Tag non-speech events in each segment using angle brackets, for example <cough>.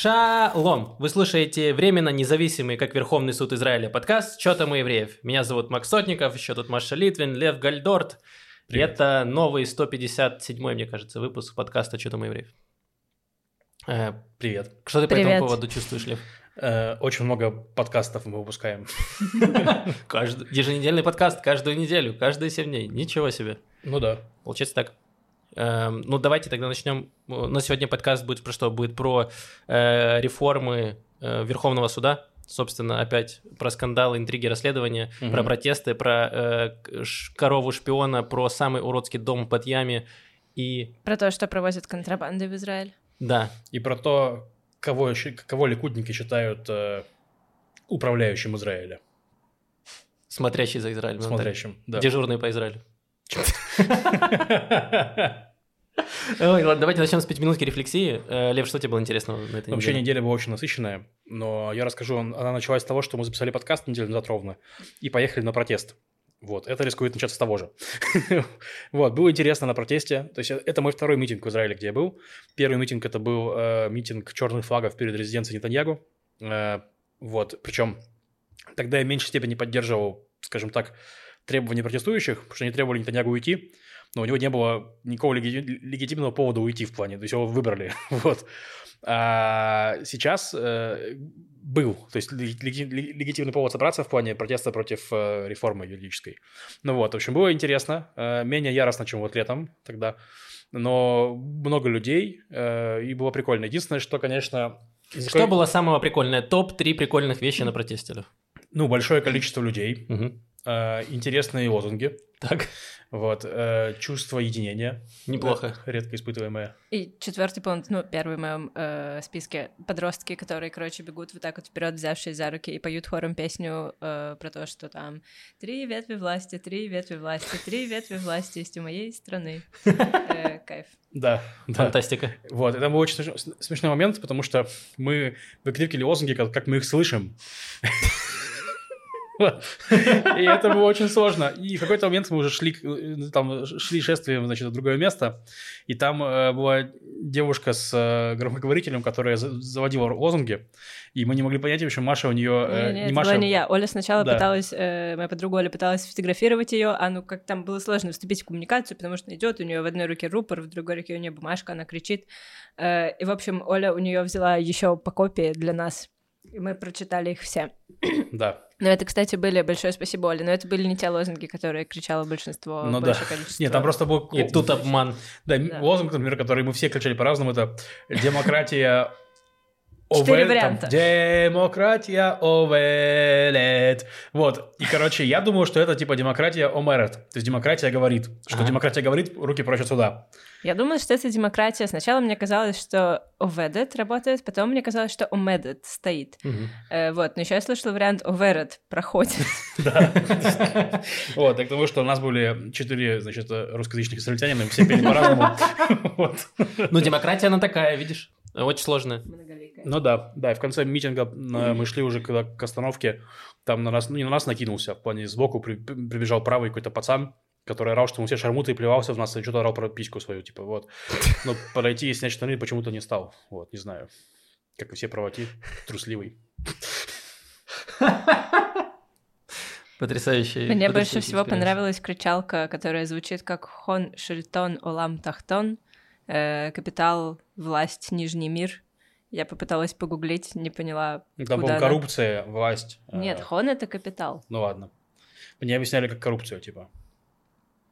Шалом! Вы слушаете временно независимый, как Верховный суд Израиля, подкаст «Чё там у евреев?». Меня зовут Макс Сотников, еще тут Маша Литвин, Лев Гальдорт. И Привет. это новый 157-й, мне кажется, выпуск подкаста «Чё там у евреев?». Э, Привет. Что ты по Привет. этому поводу чувствуешь, Лев? Э, очень много подкастов мы выпускаем. <laughs> Каждый, еженедельный подкаст, каждую неделю, каждые 7 дней. Ничего себе. Ну да. Получается так. Эм, ну, давайте тогда начнем. Э, На сегодня подкаст будет про что? Будет про э, реформы э, Верховного суда. Собственно, опять про скандалы, интриги, расследования, Мгм. про протесты, про э, корову шпиона, про самый уродский дом под яме. И Про то, что провозят контрабанды в Израиль. да, И про то, кого, кого ликудники считают э, управляющим Израиля. смотрящий за Израилем. Смотрящим. Да. Дежурный по Израилю. <laughs> Ой, ладно, давайте начнем с пятиминутки рефлексии. Э, Лев, что тебе было интересного на этой Вообще неделе? неделя была очень насыщенная, но я расскажу, он- она началась с того, что мы записали подкаст неделю назад ровно и поехали на протест. Вот, это рискует начаться с того же. <laughs> Вот, было интересно на протесте. То есть э, это мой второй митинг в Израиле, где я был. Первый митинг это был э, митинг черных флагов перед резиденцией Нетаньягу. Э, вот, причем тогда я в меньшей степени поддерживал, скажем так, требования протестующих, потому что они требовали Нетаньягу уйти, но у него не было никакого леги- легитимного повода уйти в плане, то есть его выбрали, <laughs> вот. А сейчас э, был, то есть леги- леги- легитимный повод собраться в плане протеста против э, реформы юридической. Ну вот, в общем, было интересно, э, менее яростно, чем вот летом тогда, но много людей, э, и было прикольно. Единственное, что, конечно... Что какой- было самое прикольное? Топ-3 прикольных вещи на протесте. Ну, большое количество людей, Мгм. Э, интересные лозунги, Так, вот, э, чувство единения. неплохо. э, редко испытываемое. И четвертый пункт, ну, первый в моем э, списке, подростки, которые, короче, бегут вот так вот вперед, взявшись за руки, и поют хором песню э, про то, что там «Три ветви власти, три ветви власти, три ветви власти есть у моей страны». Э, Кайф. Да, да. Фантастика. Вот, это был очень смеш- смешной момент, потому что мы выкрикивали лозунги, как мы их слышим. <laughs> И это было очень сложно. И в какой-то момент мы уже шли, э, там, шли шествием, значит, в другое место, и там э, была девушка с э, громкоговорителем, которая за- заводила лозунги, и мы не могли понять, в общем, Маша у нее... э, Не, не Маша, была не я. Оля сначала Да. пыталась, моя подруга Оля пыталась сфотографировать ее, а ну как там было сложно вступить в коммуникацию, потому что идет у нее в одной руке рупор, в другой руке у нее бумажка, она кричит. И, в общем, Оля у нее взяла еще по копии для нас. И мы прочитали их все. Да. Но это, кстати, были большое спасибо, Оле. Но это были не те лозунги, которые кричало большинство, Ну да. количество. Нет, там просто был... И тут обман. Да, Да. лозунг, например, который мы все кричали по-разному, это «Демократия <laughs> Четыре варианта. Демократия овелет. Вот. И, короче, я думал, что это типа демократия омерет. То есть демократия говорит. Что Ага. демократия говорит, руки прочь отсюда. Я думала, что это демократия. Сначала мне казалось, что оведет работает, потом мне казалось, что омедет стоит. Мгм. Э, вот, но еще я слышала вариант оверет проходит. <laughs> Да. Вот, так потому что у нас были четыре, значит, русскоязычных израильтянина, все пели по-разному. <laughs> Вот. Ну, демократия, она такая, видишь? Очень сложная. Ну да, да, и в конце митинга э, мы шли уже когда к остановке, там на нас, ну не на нас накинулся, в плане сбоку при- прибежал правый какой-то пацан, который орал, что мы все шармуты и плевался в нас, и что-то орал про письку свою, типа, вот. Но подойти и снять штаны почему-то не стал, вот, не знаю. Как и все правоти, трусливый. Потрясающий. Мне больше всего experience. понравилась кричалка, которая звучит как «הון שלטון עולם תחתון», э, «Капитал, власть, Нижний мир». Я попыталась погуглить, не поняла, Ну, куда она. коррупция, власть. э, Нет, הון — это капитал. Ну ладно. Мне объясняли как коррупцию, типа.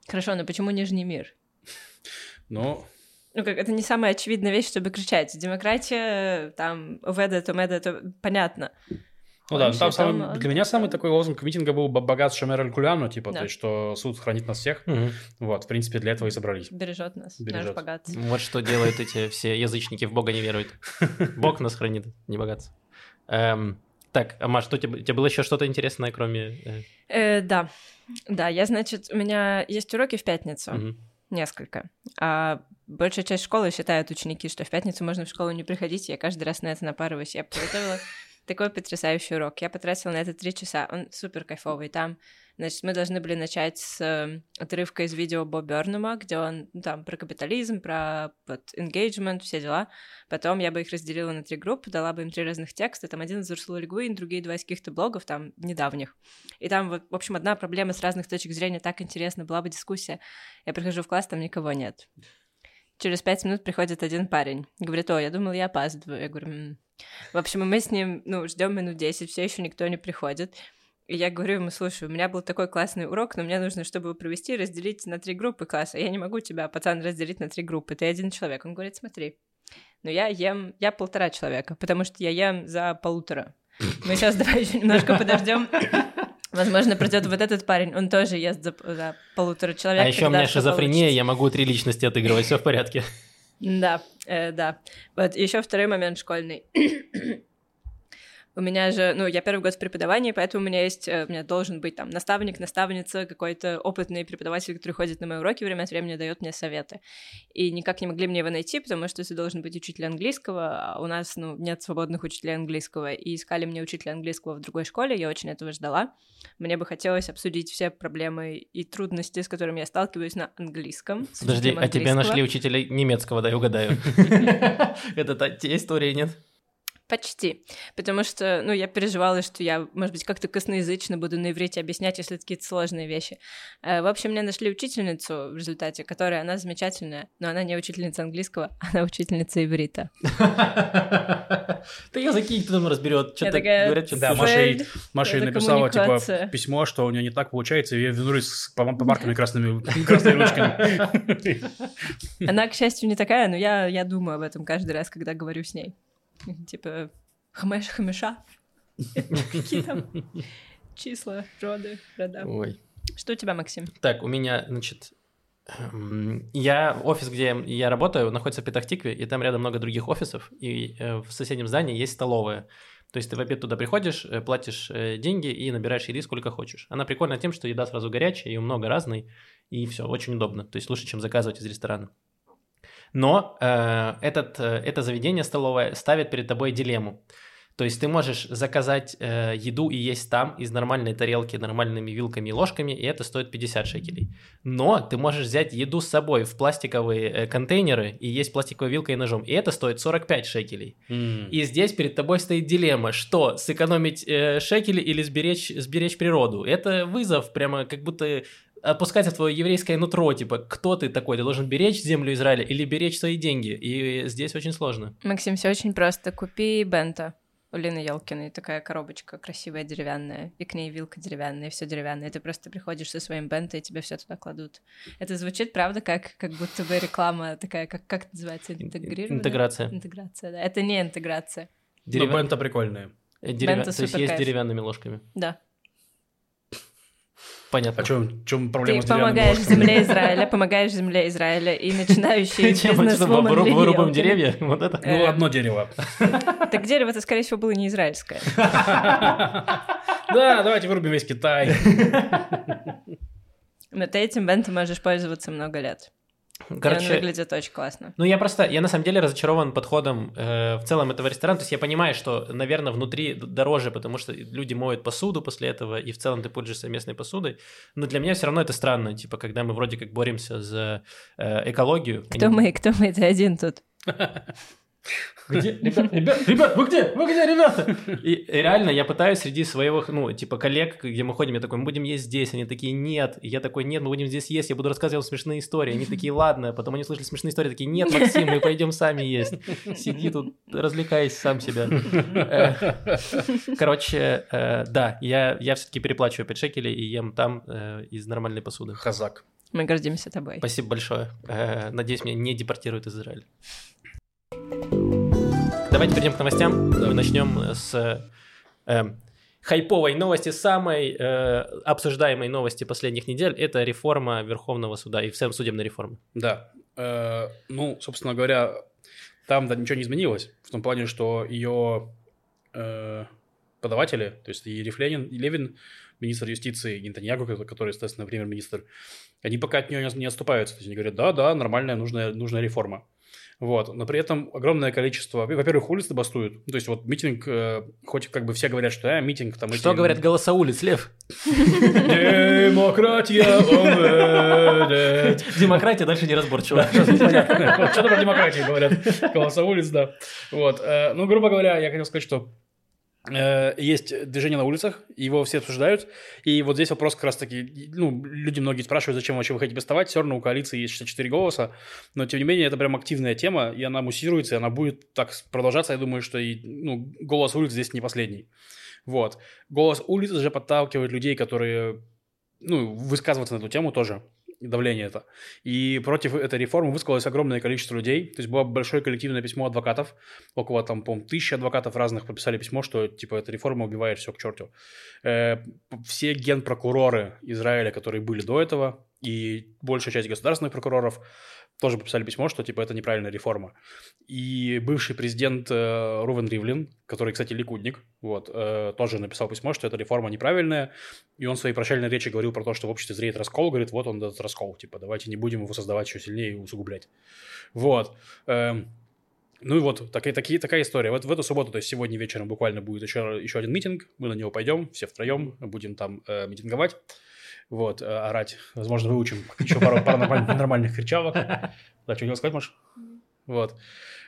Хорошо, но почему Нижний мир? Ну, Ну, как, это не самая очевидная вещь, чтобы кричать. Демократия, там, оведа, томеда, это понятно. ну да, там самый- там, э, для меня самый такой лозунг митинга был «Б- «Богат Шамер Аль Куляну», типа, Да. то есть, что суд хранит нас всех. Мгм. Вот, в принципе, для этого и собрались. Бережет нас, наш Бережет. богат. Вот что делают эти все язычники, в Бога не веруют. Бог нас хранит, не богатство. Эм, так, а Маш, что тебе, тебе было еще что-то интересное, кроме... э, Э, да, да, я, значит, у меня есть уроки в пятницу. мгм. Несколько. А большая часть школы считают ученики, что в пятницу можно в школу не приходить. Я каждый раз на это напарываюсь. Я подготовила такой потрясающий урок. Я потратила на это три часа. Он супер кайфовый. Там Значит, мы должны были начать с э, отрывка из видео Бо Бернума, где он ну, там про капитализм, про вот, engagement, все дела. Потом я бы их разделила на три группы, дала бы им три разных текста. Там один из Урсулы Льгуин, другие два из каких-то блогов, там, недавних. И там, вот, в общем, одна проблема с разных точек зрения, так интересно, была бы дискуссия. Я прихожу в класс, там никого нет. Через пять минут приходит один парень. Говорит, о, я думал, я опаздываю. Я говорю, М". в общем, мы с ним, ну, ждем минут 10, все еще никто не приходит. И я говорю ему, слушай, у меня был такой классный урок, но мне нужно, чтобы его провести, разделить на три группы класса. Я не могу тебя, пацан, разделить на три группы, ты один человек. Он говорит, смотри, но я ем, я полтора человека, потому что я ем за полутора. Мы сейчас <laughs> давай еще немножко подождем. Возможно, придет вот этот парень, он тоже ест за, за полутора человек. А еще у меня шизофрения, я могу три личности отыгрывать, все в порядке. Да, э, да. Вот еще второй момент школьный. У меня же, ну, я первый год в преподавании, поэтому у меня есть, э, у меня должен быть там наставник, наставница, какой-то опытный преподаватель, который ходит на мои уроки время от времени, дает мне советы. И никак не могли мне его найти, потому что ты должен быть учитель английского, а у нас, ну, нет свободных учителей английского, и искали мне учителя английского в другой школе, я очень этого ждала. Мне бы хотелось обсудить все проблемы и трудности, с которыми я сталкиваюсь на английском. Подожди, а тебе английского. нашли учителя немецкого, да, я угадаю. <laughs> Это та- те истории, нет? Почти. Потому что, ну, я переживала, что я, может быть, как-то косноязычно буду на иврите объяснять, если это какие-то сложные вещи. Э, В общем, мне нашли учительницу в результате, которая, она замечательная, но она не учительница английского, <laughs> она учительница иврита. Да языки кто там разберет. Что-то говорят, что Да, Маша написала, типа, письмо, что у нее не так получается, и ее вернулись с пом- помарками <laughs> красными, ручками. Она, к счастью, не такая, но я, я думаю об этом каждый раз, когда говорю с ней. <laughs> Типа, хамеш, хамеша. Какие там числа, роды, рода. Ой. Что у тебя, Максим? Так, у меня, значит, эм, я офис, где я работаю, находится в Петахтикве, и там рядом много других офисов, и э, в соседнем здании есть столовая. То есть ты в обед туда приходишь, э, платишь э, деньги и набираешь еды сколько хочешь. Она прикольна тем, что еда сразу горячая, ее много разной, и все, очень удобно. То есть лучше, чем заказывать из ресторана. Но э, этот, э, это заведение столовое ставит перед тобой дилемму. То есть ты можешь заказать э, еду и есть там из нормальной тарелки, нормальными вилками и ложками, и это стоит 50 шекелей. Но ты можешь взять еду с собой в пластиковые э, контейнеры и есть пластиковой вилкой и ножом, и это стоит 45 шекелей. М. И здесь перед тобой стоит дилемма, что сэкономить э, шекели или сберечь, сберечь природу. Это вызов, прямо как будто опускаться в твое еврейское нутро, типа, кто ты такой, ты должен беречь землю Израиля или беречь свои деньги, и здесь очень сложно. Максим, все очень просто. Купи бента у Лины Елкиной. Такая коробочка красивая, деревянная. И к ней вилка деревянная, все деревянное. Ты просто приходишь со своим бенто, и тебе все туда кладут. Это звучит, правда, как, как будто бы реклама такая, как, как это называется? Интегрированная? Интеграция. Интеграция, да. Это не интеграция. Ну, Деревя- бента прикольная. э, деревя- бенто То есть есть кайф. деревянными ложками. Да. Понятно. А чем, чем Ты проблема с деревянными помогаешь ложками? земле <laughs> Израиля, помогаешь земле Израиля и начинающий <laughs> бизнес-вумен вырубаем деревья? <laughs> Вот это? Ну, одно дерево. Так дерево-то, скорее всего, было не израильское. Да, давайте вырубим весь Китай. Но ты этим бентом можешь пользоваться много лет. И он Короче, выглядит очень классно. Ну, я просто, я на самом деле разочарован подходом э, в целом этого ресторана. То есть я понимаю, что, наверное, внутри дороже, потому что люди моют посуду после этого, и в целом ты пользуешься местной посудой. Но для меня все равно это странно, типа, когда мы вроде как боремся за э, экологию. Кто они- мы, кто мы, ты один тут. <laughs> Где? <laughs> Ребят, ребят, ребят, вы где? Вы где, ребята? И, и реально я пытаюсь среди своего, ну, типа, коллег, где мы ходим, я такой, мы будем есть здесь. Они такие, нет. И я такой, нет, мы будем здесь есть, я буду рассказывать вам смешные истории. Они такие, ладно. Потом они слышали смешные истории, такие, нет, Максим, мы пойдем сами есть. Сиди тут, развлекайся сам себя. Э, Короче, э, да, я, я все-таки переплачиваю 5 шекелей и ем там э, из нормальной посуды. Хазак. Мы гордимся тобой. Спасибо большое. Надеюсь, меня не депортируют из Израиля. Давайте перейдем к новостям. Мы начнем с э, хайповой новости, самой э, обсуждаемой новости последних недель. Это реформа Верховного суда и в целом судебная реформа. Да. Э, Ну, собственно говоря, там да, ничего не изменилось. В том плане, что ее э, подаватели, то есть и Рифленин, и Левин, министр юстиции, и Нетаньягу, который- естественно, премьер-министр, они пока от нее не отступаются. То есть они говорят, да, да, нормальная, нужная, нужная реформа. Вот. Но при этом огромное количество... Во-первых, улицы бастуют. То есть вот митинг, э, хоть как бы все говорят, что э, митинг там... Что эти- говорят голоса улиц, Лев? Демократия. Демократия дальше неразборчиво. Понятно. Вот Что-то про демократию говорят. Голоса улиц, да. Вот. э, Ну, грубо говоря, я хотел сказать, что есть движение на улицах, его все обсуждают, и вот здесь вопрос как раз-таки, ну, люди многие спрашивают, зачем вообще вы хотите бастовать, все равно у коалиции есть 64 голоса, но, тем не менее, это прям активная тема, и она муссируется, и она будет так продолжаться, я думаю, что и, ну, голос улиц здесь не последний. Вот. Голос улиц уже подталкивает людей, которые, ну, высказываться на эту тему тоже, давление это. И против этой реформы высказалось огромное количество людей. То есть было большое коллективное письмо адвокатов. Около, там, по тысячи адвокатов разных подписали письмо, что, типа, эта реформа убивает все к черту. Э, все генпрокуроры Израиля, которые были до этого, и большая часть государственных прокуроров тоже подписали письмо, что, типа, это неправильная реформа. И бывший президент э, Рувен Ривлин, который, кстати, ликудник, вот, э, тоже написал письмо, что эта реформа неправильная, и он в своей прощальной речи говорил про то, что в обществе зреет раскол, говорит, вот он этот раскол, типа, давайте не будем его создавать еще сильнее и усугублять. Вот. Эм, ну и вот такая, такие, такая история. Вот в эту субботу, то есть сегодня вечером буквально будет еще, еще один митинг, мы на него пойдем, все втроем, будем там э, митинговать, вот, э, орать. Возможно, выучим еще пару, пару нормальных, нормальных кричалок. Да, что хотел сказать, Маш? Вот.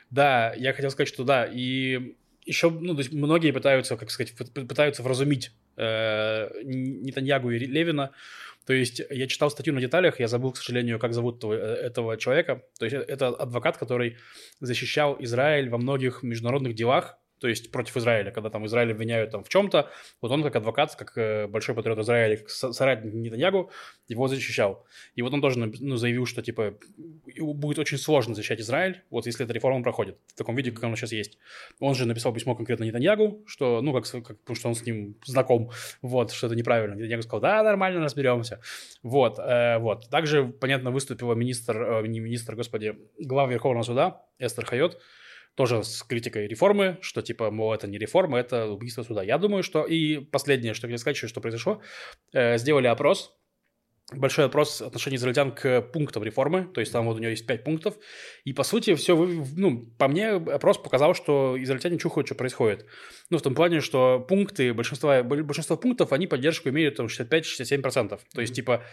Да, я хотел сказать, что да, и еще, ну, то есть многие пытаются, как сказать, пы- пытаются вразумить э, Нетаньягу и Левина. То есть я читал статью на деталях, я забыл, к сожалению, как зовут этого, этого человека. То есть это адвокат, который защищал Израиль во многих международных делах, то есть против Израиля, когда там Израиль обвиняют там в чем-то, вот он как адвокат, как э, большой патриот Израиля, как со- соратник Нетаньягу, его защищал. И вот он тоже ну, заявил, что типа будет очень сложно защищать Израиль, вот если эта реформа проходит в таком виде, как она сейчас есть. Он же написал письмо конкретно Нетаньягу, что, ну, как, как потому что он с ним знаком, вот, что это неправильно. Нетаньягу сказал, да, нормально, разберемся. Вот, э, вот. Также, понятно, выступила министр, э, не министр, господи, глава Верховного суда Эстер Хайот, тоже с критикой реформы, что типа, мол, это не реформа, это убийство суда. Я думаю, что... И последнее, что я хотел сказать, что произошло, э, сделали опрос, большой опрос отношений израильтян к пунктам реформы, то есть там вот у него есть пять пунктов, и по сути все, ну, по мне опрос показал, что израильтяне чухают, что происходит. Ну, в том плане, что пункты, большинство, большинство пунктов, они поддержку имеют там 65-67%. То есть, типа,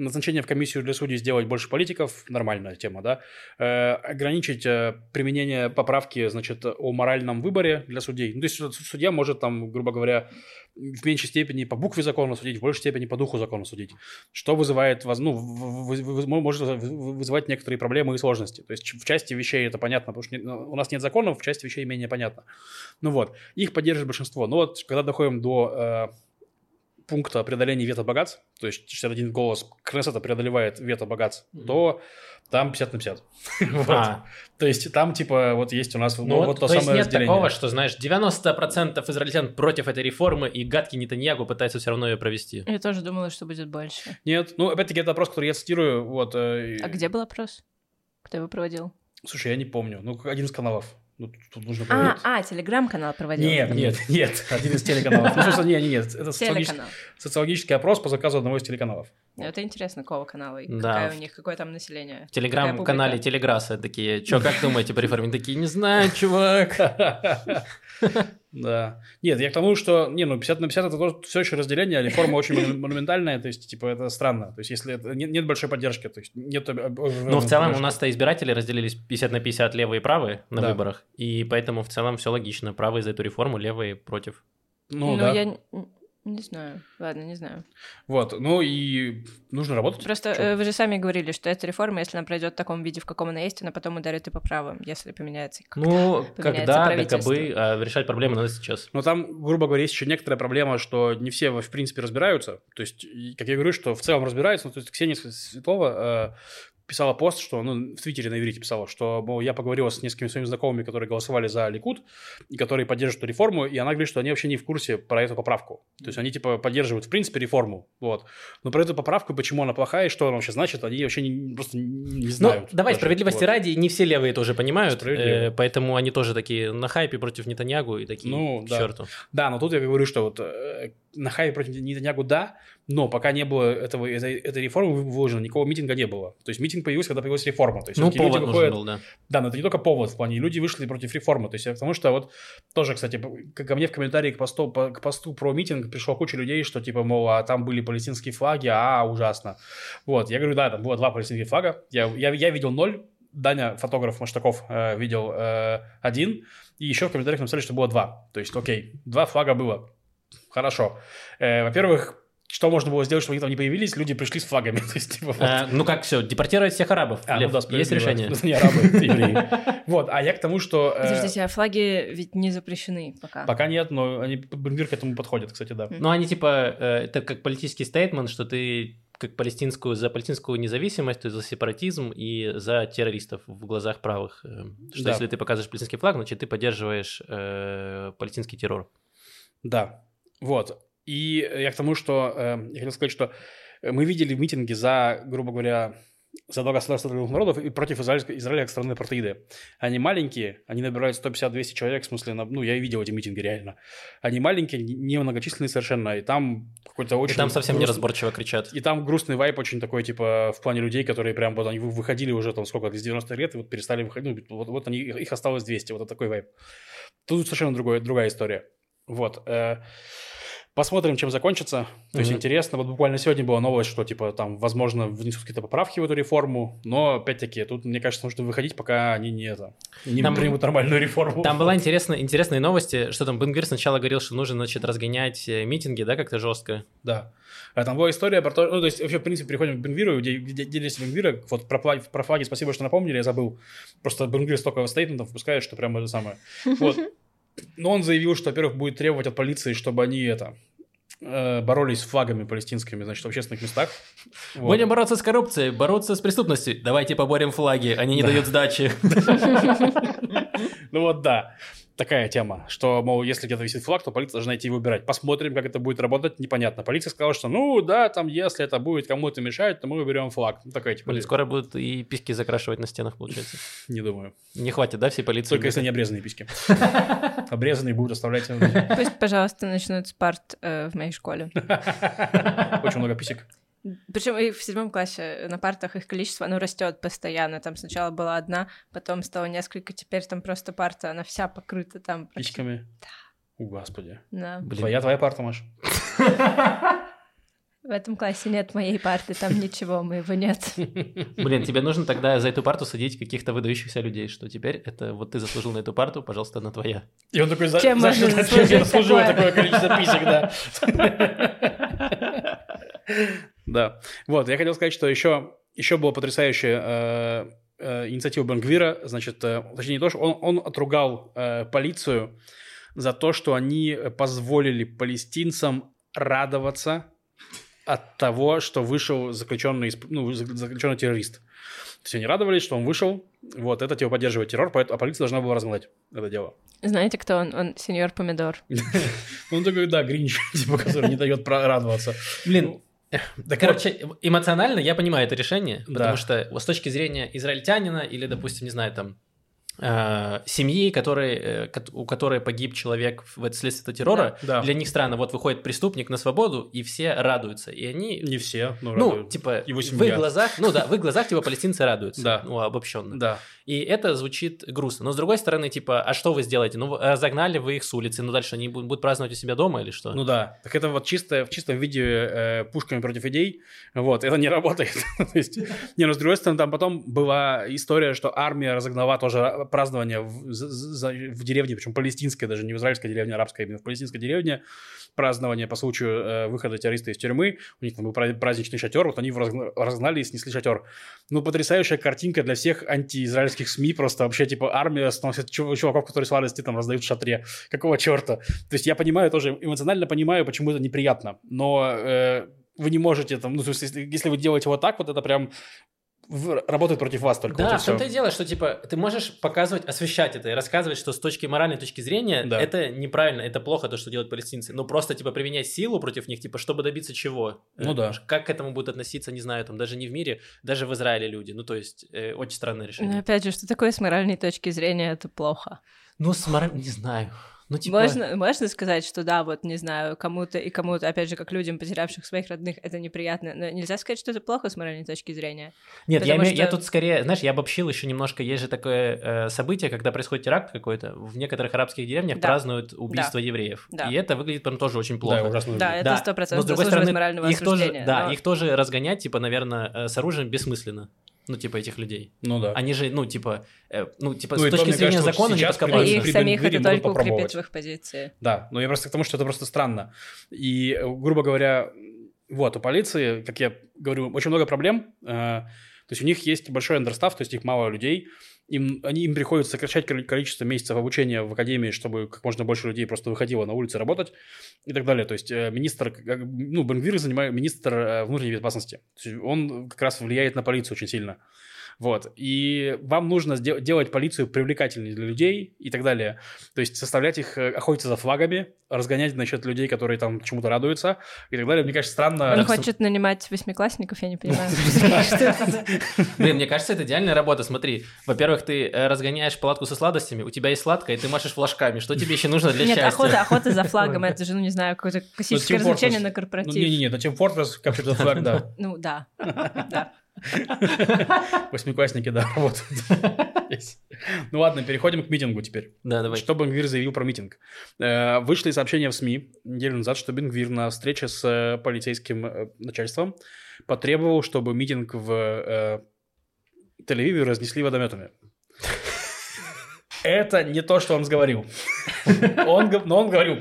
назначение в комиссию для судей сделать больше политиков, нормальная тема, да. Э, ограничить э, применение поправки, значит, о моральном выборе для судей. Ну, то есть суд- судья может там, грубо говоря, в меньшей степени по букве закона судить, в большей степени по духу закона судить, что вызывает, ну, может вы- вызывать некоторые проблемы и сложности. То есть в части вещей это понятно, потому что у нас нет законов, в части вещей менее понятно. Ну вот, их поддерживает большинство. Но вот когда доходим до э, пункта преодоления вето богатств, то есть 61 голос Кнессета преодолевает вето богатств, Мгм. то там 50 на 50. <laughs> Вот. А, То есть там типа вот есть у нас ну ну, вот, вот то то есть самое нет разделение. такого, что, знаешь, 90% израильтян против этой реформы, и гадкий Нетаньягу пытается все равно ее провести. Я тоже думала, что будет больше. Нет, ну опять-таки это опрос, который я цитирую. Вот, э, А где был опрос? Кто его проводил? Слушай, я не помню. Ну, один из каналов. Ну, тут- нужно А, проверить. а, телеграм-канал проводил. Нет, нет, нет, один из телеканалов. Ну, собственно, нет, нет, это социологический, социологический опрос по заказу одного из телеканалов. Ну, Это интересно, какого канала и Да. какая у них, какое там население. В телеграм-канале? Телеграсса такие, что, как думаете по реформе? Такие, не знаю, чувак. <laughs> Да. Нет, я к тому, что, не, ну, 50 на 50 это тоже все еще разделение, а реформа очень мону- монументальная, то есть, типа, это странно. То есть, если это- нет, нет большой поддержки, то есть, нет... Но Ну, в целом у нас-то избиратели разделились 50 на 50 левые и правые на Да. выборах, и поэтому в целом все логично. Правые за эту реформу, левые против. Ну, Ну, да. я не знаю. Ладно, не знаю. Вот, ну, и нужно работать. Просто Чё? э, вы же сами говорили, что эта реформа, если она пройдет в таком виде, в каком она есть, она потом ударит и по правым, если поменяется. как- Ну, поменяется когда, да правительство. кабы, а решать проблемы надо сейчас. Но там, грубо говоря, есть еще некоторая проблема, что не все, в принципе, разбираются. То есть, как я говорю, что в целом разбираются. Ну, то есть, Ксения Светлова э, писала пост, что, ну, в Твиттере на иврите писала, что, мол, я поговорила с несколькими своими знакомыми, которые голосовали за Ликут, и которые поддерживают эту реформу, и она говорит, что они вообще не в курсе про эту поправку. То есть, они, типа, поддерживают, в принципе, реформу, вот. Но про эту поправку, почему она плохая, и что она вообще значит, они вообще не, просто не, Ну, знают. давай, даже. справедливости Вот. ради, не все левые тоже понимают, э, поэтому они тоже такие на хайпе против Нетаньягу и такие Ну, к да. черту. Да, но тут я говорю, что вот э, на хайпе против Нетаньягу, да, но пока не было этого, этой, этой реформы выложено, никакого митинга не было. То есть митинг появился, когда появилась реформа. То есть Ну, всё-таки люди повод выходят- был, да. да, но это не только повод в плане, люди вышли против реформы, то есть потому что вот тоже, кстати, ко мне в комментарии к посту, по- к посту про митинг пришла куча людей, что типа, мол, а там были палестинские флаги, а, ужасно. Вот, я говорю, да, там было два палестинских флага, я, я, я видел ноль, Даня, фотограф Маштаков, э, видел э, один, и еще в комментариях написали, что было два. То есть, окей, два флага было. Хорошо. Э, во-первых, что можно было сделать, чтобы они там не появились? Люди пришли с флагами. <laughs> То есть, типа, вот. Э, ну как все, депортировать всех арабов. А, ну Лев, да, есть решение? Ну, <laughs> не арабы. <laughs> Вот, а я к тому, что... э, Подождите, а флаги ведь не запрещены пока. Пока нет, но они Бенгвир к этому подходят, кстати, да. Ну, они типа, э, это как политический стейтмент, что ты как палестинскую, за палестинскую независимость, то есть за сепаратизм и за террористов в глазах правых. Что Да. если ты показываешь палестинский флаг, значит, ты поддерживаешь э, палестинский террор. Да, вот. И я к тому, что э, я хотел сказать, что э, мы видели митинги за, грубо говоря, за два государства двух народов и против Израиля, Израиля как страны апартеида. Они маленькие, они набирают 150-200 человек, в смысле, ну, я видел эти митинги реально. Они маленькие, немногочисленные совершенно, и там какой-то И очень... там совсем грустный- неразборчиво кричат. И там грустный вайп очень такой, типа, в плане людей, которые прям вот они вы- выходили уже там сколько, из 90-х лет, и вот перестали выходить, ну, вот, вот они, их их осталось 200, вот такой вайп. Тут совершенно другой, другая история. Вот. э, Посмотрим, чем закончится. То есть Мгм. интересно. Вот буквально сегодня была новость, что типа там, возможно, внесут какие-то поправки в эту реформу. Но опять-таки, тут, мне кажется, нужно выходить, пока они не это не Там- примут нормальную реформу. Там была интересная, интересные новости, что там Бенгвир сначала говорил, что нужно, значит, разгонять э, митинги, да, как-то жестко. Да. А там была история про то, ну, то есть, вообще, в принципе, переходим к Бенгвиру, где, где делись Бенгвира, вот про, флаги- про флаги спасибо, что напомнили, я забыл. Просто Бенгвир столько стейтментов выпускает, что прямо это самое. Вот. <laughs> Но он заявил, что, во-первых, будет требовать от полиции, чтобы они это боролись с флагами палестинскими, значит, в общественных местах. <laughs> Вот. Будем бороться с коррупцией, бороться с преступностью. Давайте поборем флаги, они не Да. дают сдачи. <laughs> Ну вот да, такая тема, что, мол, если где-то висит флаг, то полиция должна идти и выбирать. Посмотрим, как это будет работать, непонятно. Полиция сказала, что, ну да, там, если это будет кому-то мешать, то мы выберем флаг. Ну, такая, типа, Блин, скоро будут и писки закрашивать на стенах, получается. <laughs> не думаю. Не хватит, да, всей полиции? Только если не обрезанные письки. <laughs> Обрезанные будут оставлять Пусть, пожалуйста, начнут с парт э, в моей школе. <laughs> очень много писек. Причем и в седьмом классе на партах их количество, оно растет постоянно. Там сначала была одна, потом стало несколько, теперь там просто парта, она вся покрыта там. практически. Письками? О, господи. Да. Блин. Твоя, твоя парта, Маш. <laughs> В этом классе нет моей парты, там ничего моего нет. <laughs> Блин, тебе нужно тогда за эту парту садить каких-то выдающихся людей, что теперь это вот ты заслужил на эту парту, пожалуйста, она твоя. И он такой, за, Чем за чем я заслуживаю такое? такое количество писек, да. <laughs> Да. Вот, я хотел сказать, что еще, еще была потрясающая э, э, инициатива Бангвира. Значит, э, точнее, не то, что он, он отругал э, полицию за то, что они позволили палестинцам радоваться от того, что вышел заключенный, ну, за- заключенный террорист. То есть они радовались, что он вышел, вот, это типа поддерживает террор, поэтому, а полиция должна была разгнать это дело. Знаете, кто он? Он сеньор Помидор. <laughs> Ну, он такой, да, Гринч, <laughs> типа, который не дает радоваться. Блин, Так короче, эмоционально я понимаю это решение, Да. потому что вот с точки зрения израильтянина или, допустим, не знаю, там, семьи, которые, э, у которой погиб человек в вследствие этого террора, Да. для них странно, вот выходит преступник на свободу, и все радуются, и они... Не все, ну, Ну, радуют. типа, Его в семья. их глазах, ну да, в их глазах, типа, палестинцы радуются, Да. ну, обобщенно. Да. И это звучит грустно. Но с другой стороны, типа, а что вы сделаете? Ну, разогнали вы их с улицы, ну дальше они будут, праздновать у себя дома или что? Ну да. Так это вот чисто, в чистом виде э, пушками против идей. Вот, это не работает. <laughs> То есть, не, ну, с другой стороны, там потом была история, что армия разогнала тоже ра- празднование в, за- в деревне, причем палестинской, даже не в израильской деревне, а арабской, а именно в палестинской деревне, празднование по случаю э, выхода террориста из тюрьмы. У них там был пра- праздничный шатер, вот они его разгна- разгнали и снесли шатер. Ну, потрясающая картинка для всех антиизраильских СМИ, просто вообще, типа, армия чув- чуваков, которые с радости там раздают в шатре. Какого черта? То есть я понимаю тоже, эмоционально понимаю, почему это неприятно, но э, вы не можете там, ну, если, если вы делаете вот так, вот это прям работает против вас только. Да, вот в том-то и дело, что типа ты можешь показывать, освещать это и рассказывать, что с точки моральной точки зрения Да. это неправильно, это плохо то, что делают палестинцы. Но просто типа применять силу против них, типа чтобы добиться чего? Ну Э, да. Как к этому будут относиться, не знаю, там даже не в мире, даже в Израиле люди. Ну то есть э, очень странное Но решение. опять же, что такое с моральной точки зрения, это плохо. Ну с мораль- не знаю. Ну, типа... Можно, можно сказать, что да, вот, не знаю, кому-то и кому-то, опять же, как людям, потерявших своих родных, это неприятно, но нельзя сказать, что это плохо с моральной точки зрения. Нет, я, имею- я что- тут скорее, знаешь, я обобщил еще немножко, есть же такое э, событие, когда происходит теракт какой-то, в некоторых арабских деревнях Да. празднуют убийство евреев. Да. И это выглядит прям тоже очень плохо. Да, ужасно. Да, это сто но процентов с другой заслуживает стороны, морального их тоже, да, но- их тоже разгонять, типа, наверное, э, с оружием бессмысленно. Ну, типа, этих людей. Ну да. Они же, ну, типа, э, ну, типа, Ну, с то, точки мне зрения кажется, закона не подкопаться. их самих это только укрепит попробовать. в их позиции. Да, но я просто к тому, что это просто странно. И, грубо говоря, вот, у полиции, как я говорю, очень много проблем. э, То есть у них есть большой андерстав, то есть их мало людей. Им, они, им приходится сокращать коли- количество месяцев обучения в академии, чтобы как можно больше людей просто выходило на улицы работать и так далее. То есть э, министр, как- ну, Бенгвир занимает министр э, внутренней безопасности. Он как раз влияет на полицию очень сильно. Вот. И вам нужно сдел- делать полицию привлекательней для людей и так далее. То есть составлять их, э, охотиться за флагами, разгонять, значит, людей, которые там чему-то радуются и так далее. Мне кажется, странно... Он хочет нанимать восьмиклассников, я не понимаю. <laughs> Это Блин, мне кажется, это идеальная работа. Смотри, во-первых, ты э, разгоняешь палатку со сладостями, у тебя есть сладкое, и ты машешь флажками. Что тебе еще нужно для Нет, счастья? охота, охота за флагом, <laughs> это же, ну, не знаю, какое-то классическое Team развлечение на Ну, корпоратив. не-не-не, это Team Fortress, Capture the Flag, да. <laughs> Ну, да, да. <laughs> Восьмиклассники, да, вот. Ну ладно, переходим к митингу теперь. Да, давай. Что Бенгвир заявил про митинг? Э, Вышли сообщения в СМИ неделю назад, что Бенгвир на встрече с э, полицейским э, начальством потребовал, чтобы митинг в Тель-Авиве разнесли водометами. <laughs> Это не то, что он говорил. Он, но он говорил,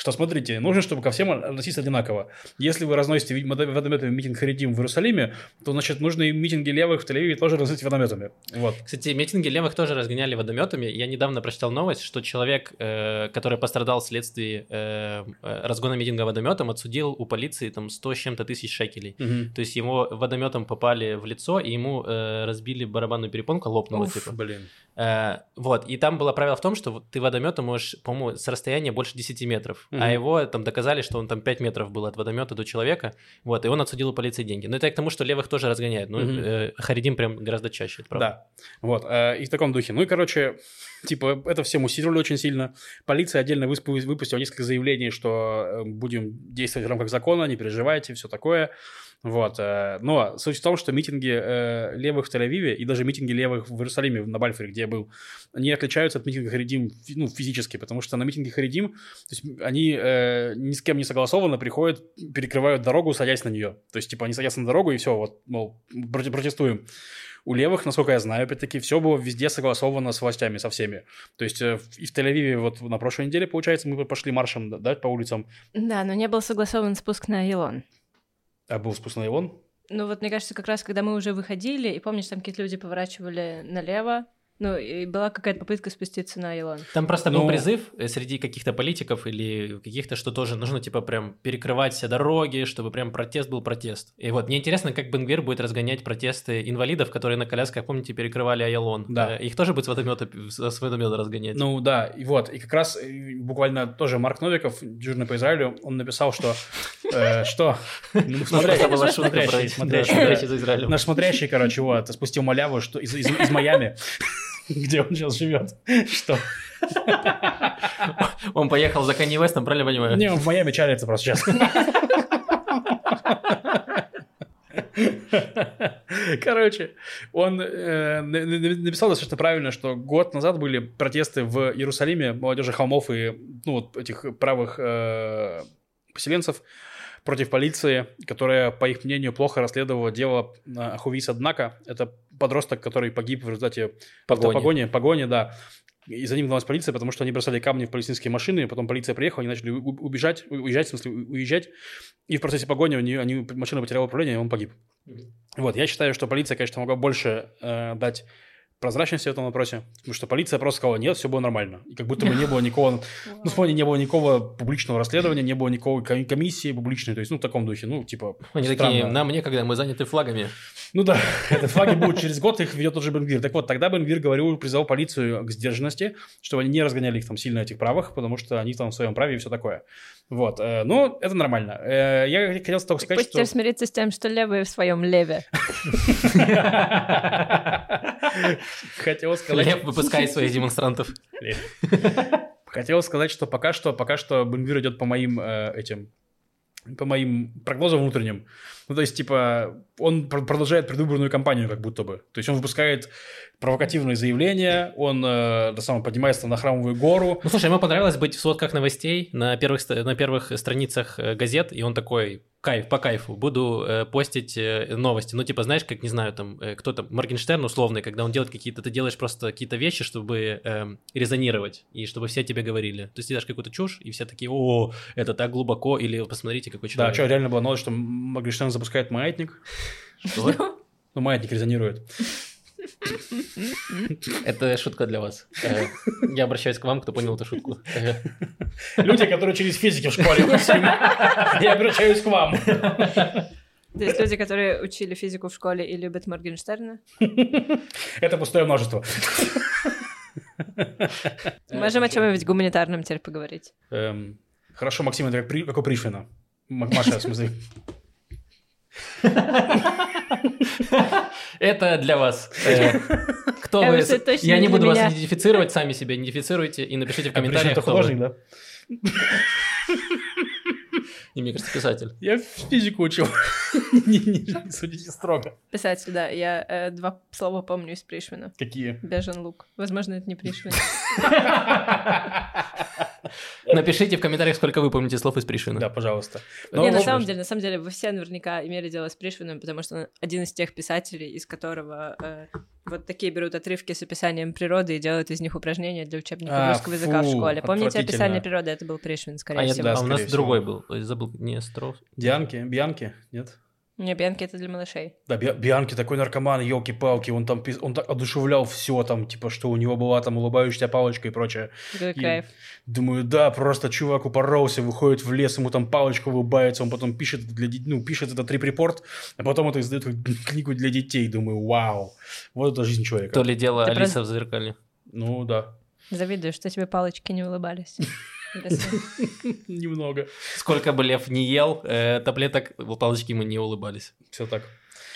что смотрите, нужно, чтобы ко всем относиться одинаково. Если вы разносите водометами митинг Харидим в Иерусалиме, то, значит, нужно и митинги левых в Тель-Авиве тоже разносить водометами. Вот. Кстати, митинги левых тоже разгоняли водометами. Я недавно прочитал новость, что человек, э, который пострадал вследствие э, э, разгона митинга водометом, отсудил у полиции там 100 с чем-то тысяч шекелей. Мгм. То есть ему водометом попали в лицо, и ему э, разбили барабанную перепонку, лопнула, Уф. типа. Блин. Э, вот, и там было правило в том, что ты водометом можешь, по-моему, с расстояния больше 10 метров, Мгм. а его там доказали, что он там 5 метров был от водомета до человека, вот, и он отсудил у полиции деньги. Но это я к тому, что левых тоже разгоняют, но Мгм. э, Харидим прям гораздо чаще, это правда. Да. Вот. э, И в таком духе. Ну и, короче, типа, это все муссировали очень сильно. Полиция отдельно выпустила несколько заявлений, что э, будем действовать в рамках закона, не переживайте, все такое. Вот. э, Но суть в том, что митинги э, левых в Тель-Авиве и даже митинги левых в Иерусалиме, на Бальфоре, где я был, они отличаются от митинга Харидим ну, физически, потому что на митинге Харидим то есть, они э, ни с кем не согласованно приходят, перекрывают дорогу, садясь на нее. То есть, типа, они садятся на дорогу и все, вот, мол, протестуем. У левых, насколько я знаю, опять-таки, все было везде согласовано с властями, со всеми. То есть и в Тель-Авиве вот на прошлой неделе, получается, мы пошли маршем, да, по улицам, Да, но не был согласован спуск на Илон. А был спуск на Ивон. Ну вот, мне кажется, как раз, когда мы уже выходили, и помнишь, там какие-то люди поворачивали налево, ну, и была какая-то попытка спуститься на Илон. Там просто Ну- был призыв э, среди каких-то политиков или каких-то, что тоже нужно, типа, прям перекрывать все дороги, чтобы прям протест был протест. И вот мне интересно, как Бенгвир будет разгонять протесты инвалидов, которые на колясках, помните, перекрывали Айалон. Да. Э, Их тоже будет с водомета, с водомета разгонять. Ну да, и вот, и как раз э, буквально тоже Марк Новиков, дежурный по Израилю, он написал, что... Что? Ну, Ну, смотрящий, смотрящий. Наш смотрящий, короче, вот, спустил маляву из Майами, где он сейчас живет. <laughs> Что? <laughs> Он поехал за Канни Вестом, правильно понимаю? Не, он в Майами чалится просто сейчас. <laughs> Короче, он э, на- на- написал достаточно правильно, что год назад были протесты в Иерусалиме молодежи холмов и ну, вот этих правых э, поселенцев против полиции, которая, по их мнению, плохо расследовала дело э, Хувиса Днака. Это подросток, который погиб в результате Погони. погони, погони, да. И за ним гналась полиция, потому что они бросали камни в полицейские машины, потом полиция приехала, они начали убежать, уезжать, в смысле, уезжать, и в процессе погони нее, они, машина потеряла управление, и он погиб. Вот, я считаю, что полиция, конечно, могла больше э, дать прозрачности в этом вопросе, потому что полиция просто сказала, нет, все было нормально. И как будто бы не <laughs> было никакого, ну, вспомни, не было никакого публичного расследования, не было никакой ком- комиссии публичной, то есть, ну, в таком духе, ну, типа, Они странно. такие, нам некогда, мы заняты флагами. Ну да, это флаги будут через год, их ведет тот же Бенгвир. Так вот, тогда Бенгвир говорил, призывал полицию к сдержанности, чтобы они не разгоняли их там сильно этих правых, потому что они там в своем праве и все такое. Вот, э, ну, это нормально. Э, я хотел только сказать, Пусть что... теперь смириться с тем, что левые в своем леве. <laughs> Хотел сказать... Лев выпускает своих демонстрантов. Хотел сказать, что пока что, пока что Бенгвир идет по моим э, этим, по моим прогнозам внутренним. Ну, то есть, типа, он пр- продолжает предвыборную кампанию, как будто бы. То есть, он выпускает провокативные заявления, он э, да, самое, поднимается на храмовую гору. Ну, слушай, ему понравилось быть в сводках новостей на первых, на первых страницах э, газет, и он такой, кайф, по кайфу, буду э, постить э, новости. Ну, типа, знаешь, как, не знаю, там, э, кто там, Моргенштерн условный, когда он делает какие-то, ты делаешь просто какие-то вещи, чтобы эм, резонировать, и чтобы все тебе говорили. То есть, ты дашь какую-то чушь, и все такие, о, это так глубоко, или посмотрите, какой Да, человек. что, реально была новость, что Моргенштерн запускает маятник. Что? Ну, маятник резонирует. Это шутка для вас. Э, Я обращаюсь к вам, кто понял эту шутку. Э, Люди, которые через физики в школе, я обращаюсь к вам. То есть люди, которые учили физику в школе и любят Моргенштерна. Это пустое множество. Можем о чем-нибудь гуманитарном теперь поговорить. Эм, Хорошо, Максим, это как, при- как у Пришвина. Маша, в смысле. Это для вас. Э, Кто Я вы? Я не буду вас идентифицировать, сами себя идентифицируйте и напишите в А комментариях, кто вы. И мне кажется, писатель. Я физику учил. <laughs> Не не судите строго. Писатель, да. Я э, два слова помню из Пришвина. Какие? Бежен лук. Возможно, это не Пришвин. <laughs> <laughs> Напишите в комментариях, сколько вы помните слов из Пришвина. Да, пожалуйста. Ну, не, на самом деле, на самом деле, вы все наверняка имели дело с Пришвином, потому что он один из тех писателей, из которого э, вот такие берут отрывки с описанием природы и делают из них упражнения для учебника А, русского языка в фу, школе. Помните описание природы? Это был Пришвин, скорее А, всего. да, а у нас всего. другой был. Забыл, не Остров. Дианки? Бьянки? Нет? Не, Бьянки это для малышей. Да, Бианки такой наркоман, елки-палки, он там пис- он так одушевлял все там, типа, что у него была там улыбающаяся палочка и прочее. Какой И кайф. Думаю, да, просто чувак упоролся, выходит в лес, ему там палочка улыбается, он потом пишет для ну, пишет этот репорт, а потом это издает как <laughs> книгу для детей. Думаю, вау, вот это жизнь человека. То ли дело Ты Алиса просто- в зеркале. Ну да, Завидую, что тебе палочки не улыбались. <laughs> <laughs> немного. Сколько бы Лев не ел, э, таблеток, палочки ему не улыбались. Все так.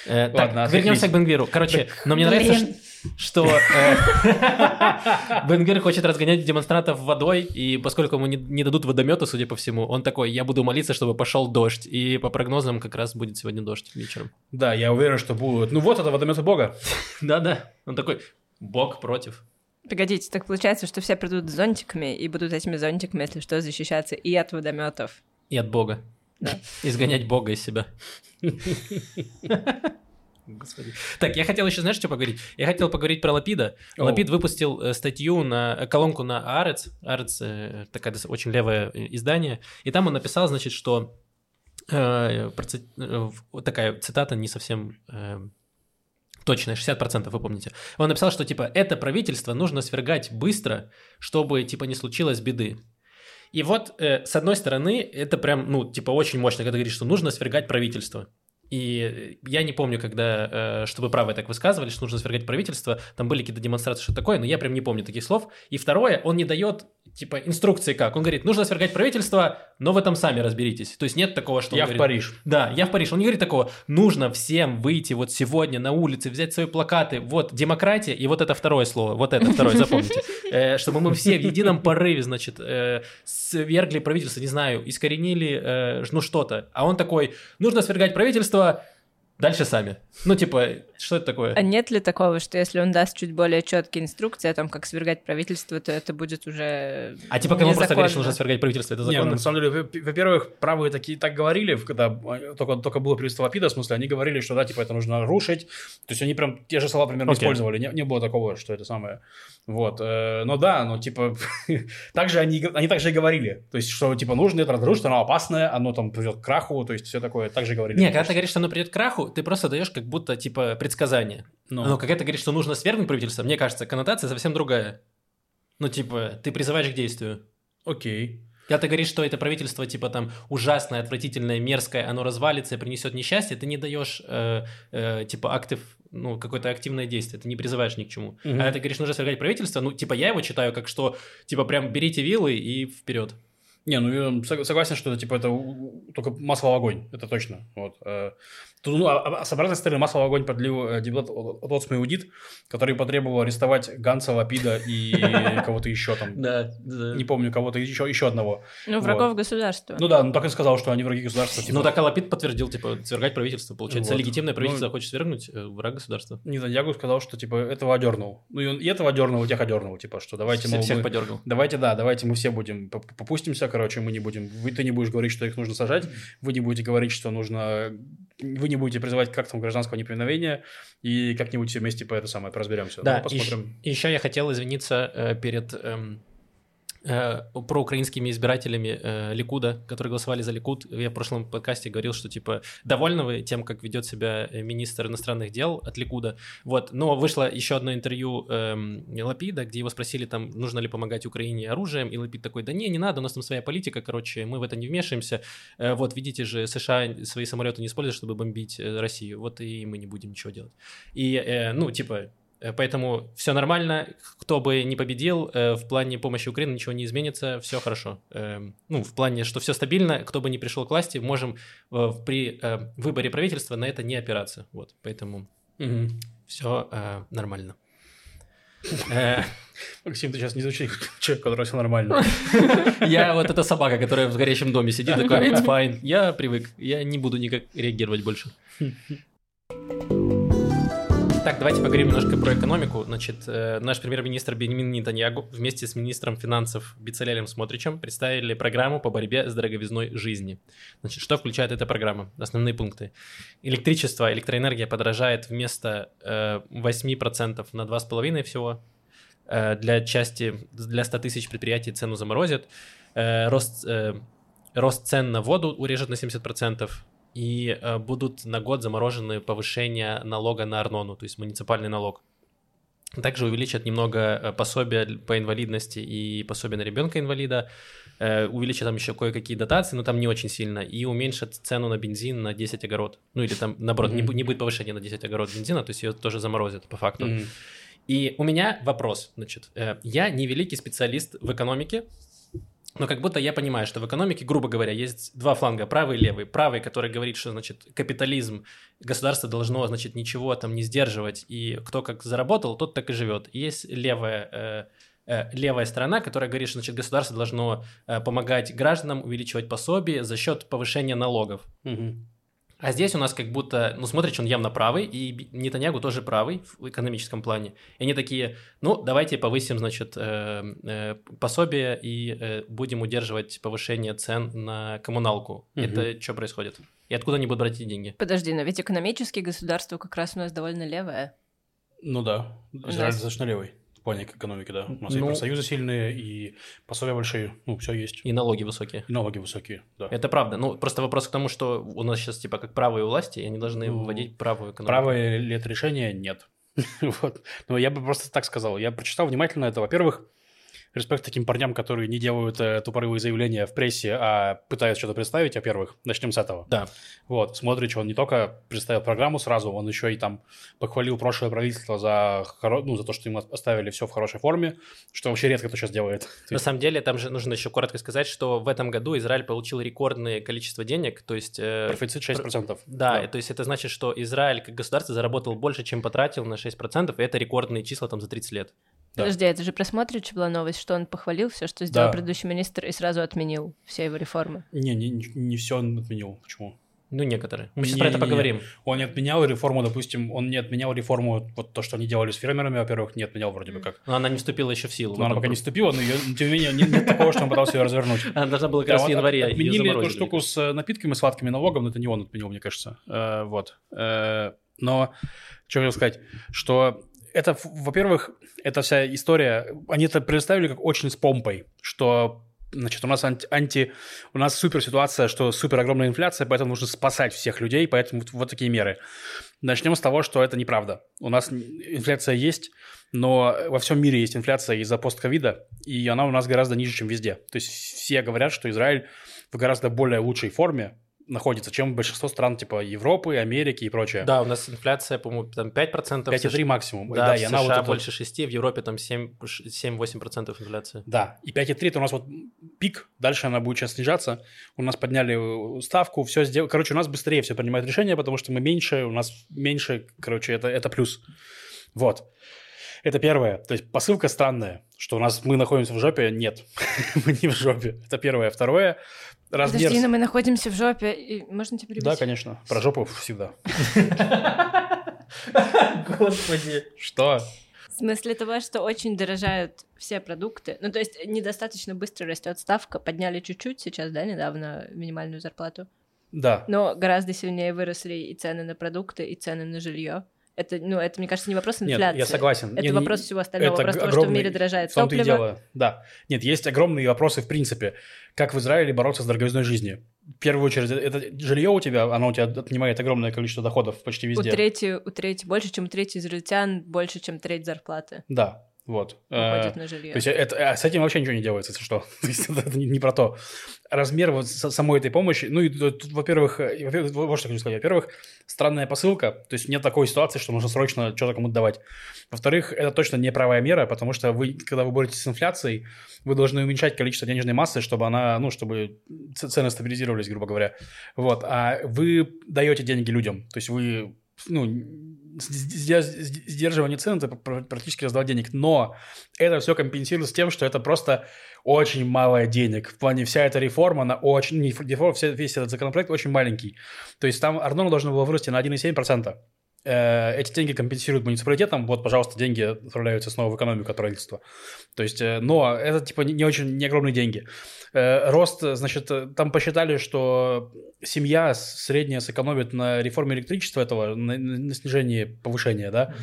Э, Ладно, так, вернемся к Бенгвиру. Короче, но мне нравится, что э, <laughs> Бенгвир хочет разгонять демонстрантов водой, и поскольку ему не, не дадут водомета, судя по всему, он такой, я буду молиться, чтобы пошел дождь. И по прогнозам как раз будет сегодня дождь вечером. Да, я уверен, что будут. Ну вот это водометы Бога. <laughs> Да-да. Он такой, Бог против. Погодите, так получается, что все придут с зонтиками и будут этими зонтиками, если что, защищаться и от водометов. И от Бога. Да. <laughs> Изгонять Бога из себя. Господи. Так, я хотел еще, знаешь, что поговорить? Я хотел поговорить про Лапида. О. Лапид выпустил э, статью на э, колонку на Арец. Арец э, такая очень левое издание. И там он написал, значит, что э, э, вот такая цитата не совсем э, точная, 60% вы помните. Он написал, что типа это правительство нужно свергать быстро, чтобы типа не случилось беды. И вот, э, с одной стороны, это прям, ну, типа, очень мощно, когда говоришь, что нужно свергать правительство. И я не помню, когда, э, чтобы правые так высказывали, что нужно свергать правительство, там были какие-то демонстрации, что такое, но я прям не помню таких слов. И второе, он не дает, типа, инструкции как. Он говорит, нужно свергать правительство, но в этом сами разберитесь. То есть нет такого, что Я в говорит, Париж. да, я в Париж. Он не говорит такого, нужно всем выйти вот сегодня на улице, взять свои плакаты, вот демократия, и вот это второе слово, вот это второе, запомните. <laughs> Э, Чтобы мы все в едином порыве, значит, э, свергли правительство, не знаю, искоренили, ну что-то. А он такой, нужно свергать правительство, дальше сами. Ну типа, что это такое? А нет ли такого, что если он даст чуть более четкие инструкции о том, как свергать правительство, то это будет уже А типа, кому просто говоришь, что незаконно? нужно свергать правительство, это Не, ну, законно? на самом деле, во- во-первых, правые такие так говорили, когда э, только, только было правительство Лапида, в смысле, они говорили, что да, типа это нужно рушить. То есть они прям те же слова примерно Окей. использовали. Не, не было такого, что это самое. Вот. э, но да, ну типа, <laughs> также они, они также и говорили. То есть, что типа нужно это разрушить, оно опасное, оно там придет к краху, то есть все такое. Также говорили. Не, когда ты говоришь, что оно придет к краху, ты просто даешь как будто типа предсказание. Ну. Но когда ты говоришь, что нужно свергнуть правительство, мне кажется, коннотация совсем другая. Ну, типа, ты призываешь к действию. Окей. Когда ты говоришь, что это правительство, типа, там, ужасное, отвратительное, мерзкое, оно развалится и принесет несчастье, ты не даешь, э, э, типа, актив, ну, какое-то активное действие, ты не призываешь ни к чему. Мгм. А когда ты говоришь, нужно свергать правительство, ну, типа, я его читаю как что, типа, прям берите вилы и вперед. Не, ну я согласен, что это типа это только масло в огонь, это точно. Вот. Тут, ну, а, а с обратной стороны масло в огонь подлил э, депутат от Аудит, который потребовал арестовать Ганса, Лапида и <laughs> кого-то еще там. Да, Не помню, кого-то еще, еще одного. Ну, врагов государства. Ну да, ну так и сказал, что они враги государства. Типа. Ну так Лапид подтвердил, типа, свергать правительство. Получается, легитимное правительство ну, хочет свергнуть э, враг государства. Не Нетаньягу сказал, что типа этого одернул. Ну и, он, и этого одернул, и тех одернул, типа, что давайте мы... Всех подергал. Давайте, да, давайте мы все будем, попустимся, короче, мы не будем, вы, ты не будешь говорить, что их нужно сажать, вы не будете говорить, что нужно, вы не будете призывать как там гражданского неповиновения, и как-нибудь вместе по это самое, разберемся. Да, ну, посмотрим. И, еще я хотел извиниться э, перед... Эм э, проукраинскими избирателями э, Ликуда, которые голосовали за Ликуд. Я в прошлом подкасте говорил, что типа довольны вы тем, как ведет себя э, министр иностранных дел от Ликуда. Вот, но вышло еще одно интервью э, Лапида, где его спросили там, нужно ли помогать Украине оружием, и Лапид такой, да не, не надо, у нас там своя политика, короче, мы в это не вмешиваемся. Э, вот, видите же, США свои самолеты не используют, чтобы бомбить э, Россию, вот и мы не будем ничего делать. И, э, ну, типа, поэтому все нормально, кто бы не победил, э, в плане помощи Украине ничего не изменится, все хорошо. Эм, ну, в плане, что все стабильно, кто бы не пришел к власти, можем э, при выборе правительства на это не опираться. Вот, поэтому угу. все нормально. Максим, ты сейчас не звучишь человек, который все нормально. Я вот эта собака, которая в горящем доме сидит, такой, <laughs> it's fine, я привык, я не буду никак реагировать больше. <laughs> Так, давайте поговорим немножко про экономику. Значит, э, наш премьер-министр Бенемин Нетаньягу вместе с министром финансов Бицалелем Смотричем представили программу по борьбе с дороговизной жизни. Значит, что включает эта программа? Основные пункты. Электричество, электроэнергия подорожает вместо э, 8% на 2,5% всего. Э, для части, для 100 тысяч предприятий цену заморозят. Э, рост, э, рост цен на воду урежет на 70% и э, будут на год заморожены повышения налога на Арнону, то есть муниципальный налог. Также увеличат немного э, пособия по инвалидности и пособия на ребенка-инвалида, э, увеличат там еще кое-какие дотации, но там не очень сильно, и уменьшат цену на бензин на 10 огород. Ну или там, наоборот, mm-hmm. не, не будет повышения на 10 огород бензина, то есть ее тоже заморозят по факту. Mm-hmm. И у меня вопрос, значит, я не великий специалист в экономике, но как будто я понимаю, что в экономике, грубо говоря, есть два фланга, правый и левый. Правый, который говорит, что, значит, капитализм, государство должно, значит, ничего там не сдерживать, и кто как заработал, тот так и живет. И есть левая, э, э, левая сторона, которая говорит, что, значит, государство должно э, помогать гражданам увеличивать пособие за счет повышения налогов. Угу. А здесь у нас как будто, ну, смотришь, он явно правый, и Нетаньягу тоже правый в экономическом плане. И они такие, ну, давайте повысим, значит, э, э, пособие и э, будем удерживать повышение цен на коммуналку. Угу. Это что происходит? И откуда они будут брать эти деньги? Подожди, но ведь экономически государство как раз у нас довольно левое. Ну да, Израиль достаточно левый плане экономики, да. У нас ну, и профсоюзы сильные, и пособия большие, ну, все есть. И налоги высокие. И налоги высокие, да. Это правда. Ну, просто вопрос к тому, что у нас сейчас, типа, как правые власти, и они должны ну, вводить правую экономику. Правое ли это решение? Нет. <laughs> вот. Но я бы просто так сказал. Я прочитал внимательно это. Во-первых, респект таким парням, которые не делают э, тупорылые заявления в прессе, а пытаются что-то представить, во-первых. Начнем с этого. Да. Вот, Смотрич, он не только представил программу сразу, он еще и там похвалил прошлое правительство за, хоро... ну, за то, что им оставили все в хорошей форме, что вообще редко кто сейчас делает. На самом деле, там же нужно еще коротко сказать, что в этом году Израиль получил рекордное количество денег, то есть... Э, Профицит 6%. Про... Да, да, то есть это значит, что Израиль как государство заработал больше, чем потратил на 6%, и это рекордные числа там за 30 лет. Да. Подожди, это же про Смотрич была новость, что он похвалил все, что сделал да. предыдущий министр, и сразу отменил все его реформы. Не, не, не все он отменил. Почему? Ну, некоторые. Мы сейчас не, про это не, поговорим. Не. Он не отменял реформу, допустим, он не отменял реформу, вот то, что они делали с фермерами, во-первых, не отменял вроде бы как. Но она не вступила еще в силу. Но она пока не вступила, но ее, тем не менее нет, нет такого, что он пытался ее развернуть. <laughs> Она должна была как раз в январе. Отменили эту штуку с напитками, сладкими налогом, но это не он отменил, мне кажется. Э, вот. Э, но, что хотел сказать, что это, во-первых, эта вся история, они это представили как очень с помпой, что Значит, у нас анти, анти, у нас супер ситуация, что супер огромная инфляция, поэтому нужно спасать всех людей, поэтому вот, вот такие меры. Начнем с того, что это неправда. У нас инфляция есть, но во всем мире есть инфляция из-за постковида, и она у нас гораздо ниже, чем везде. То есть все говорят, что Израиль в гораздо более лучшей форме, находится, чем большинство стран типа Европы, Америки и прочее. Да, у нас инфляция, по-моему, там 5%. 5,3 максимум. Да, да в и США вот это- больше 6, в Европе там 7 7-8% инфляции. Да, и 5,3 это у нас вот пик, дальше она будет сейчас снижаться. У нас подняли ставку, все сделали. Короче, у нас быстрее все принимает решения, потому что мы меньше, у нас меньше, короче, это, это плюс. Вот. Это первое. То есть посылка странная, что у нас мы находимся в жопе. Нет, <laughs> мы не в жопе. Это первое. Второе. Размер... Подожди, но мы находимся в жопе. И... Можно тебя перебить? Да, конечно. Про жопу всегда. Господи. Что? В смысле того, что очень дорожают все продукты. Ну, то есть недостаточно быстро растет ставка. Подняли чуть-чуть сейчас, да, недавно минимальную зарплату. Да. Но гораздо сильнее выросли и цены на продукты, и цены на жилье. Это, ну, это, мне кажется, не вопрос Нет, инфляции. я согласен. Это Не, не- вопрос всего остального. это вопрос того, огромный- что в мире дорожает В топливо. дело, да. Нет, есть огромные вопросы в принципе. Как в Израиле бороться с дороговизной жизнью? В первую очередь, это жилье у тебя, оно у тебя отнимает огромное количество доходов почти У везде. трети, у трети, больше, чем у трети израильтян, больше, чем треть зарплаты Да, вот. Э, уходит на жилье. То есть это, а с этим вообще ничего не делается, если что. <laughs> То есть это не, не про то. Размер вот самой этой помощи, ну, и тут, во-первых, э, во-первых, вот что хочу сказать. Во-первых, странная посылка, то есть нет такой ситуации, что нужно срочно что-то кому-то давать. Во-вторых, это точно не правая мера, потому что вы, когда вы боретесь с инфляцией, вы должны уменьшать количество денежной массы, чтобы она, ну, чтобы цены стабилизировались, грубо говоря. Вот. А вы даете деньги людям, то есть вы, ну, сдерживание цен это пр- практически раздавать денег. Но это все компенсируется тем, что это просто очень мало денег. В плане вся эта реформа, она очень... Не реформа, весь этот законопроект очень маленький. То есть там Арнольд должно было вырасти на 1,7%. Э, Эти деньги компенсируют муниципалитетам. Вот, пожалуйста, деньги отправляются снова в экономику от правительства. То есть, э, но это типа не очень не огромные деньги. Э, Рост, значит, там посчитали, что семья средняя сэкономит на реформе электричества этого, на, на- снижении повышения, да,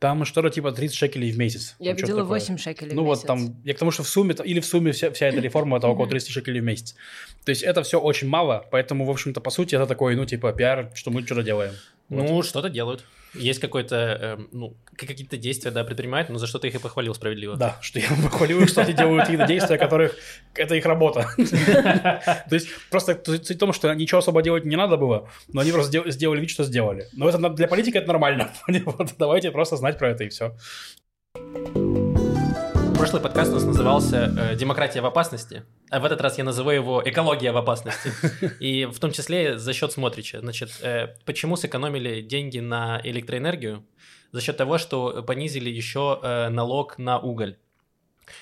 там что-то типа 30 шекелей в месяц. Я Вот что-то видела такое. 8 шекелей Ну в вот месяц. там, я к тому, что в сумме, или в сумме вся, вся эта <coughs> реформа это около 30 шекелей в месяц. То есть это все очень мало, поэтому, в общем-то, по сути, это такой, ну, типа, пиар, что мы что-то делаем. Вот. Ну, что-то делают. Есть какое-то, эм, ну, какие-то действия, да, предпринимают, но за что ты их и похвалил справедливо. Да, что я похвалил, их, что они делают какие-то действия, которых это их работа. <laughs> То есть просто суть в том, что ничего особо делать не надо было, но они просто сдел- сделали вид, что сделали. Но это для политики это нормально. <laughs> Давайте просто знать про это и все. Прошлый подкаст у нас назывался э, «Демократия в опасности», а в этот раз я назову его «Экология в опасности». И в том числе за счет Смотрича. Значит, э, почему сэкономили деньги на электроэнергию? За счет того, что понизили еще э, налог на уголь.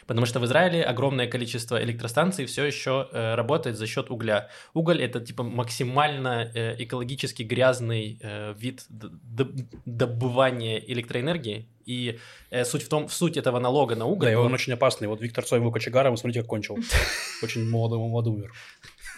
Потому что в Израиле огромное количество электростанций все еще э, работает за счет угля. Уголь это типа максимально э, экологически грязный э, вид добывания электроэнергии. И э, суть в том, в суть этого налога на уголь. Да, и он он- очень опасный. Вот Виктор Цой был кочегаром, смотрите, как кончил. <laughs> Очень молодой, молодой умер.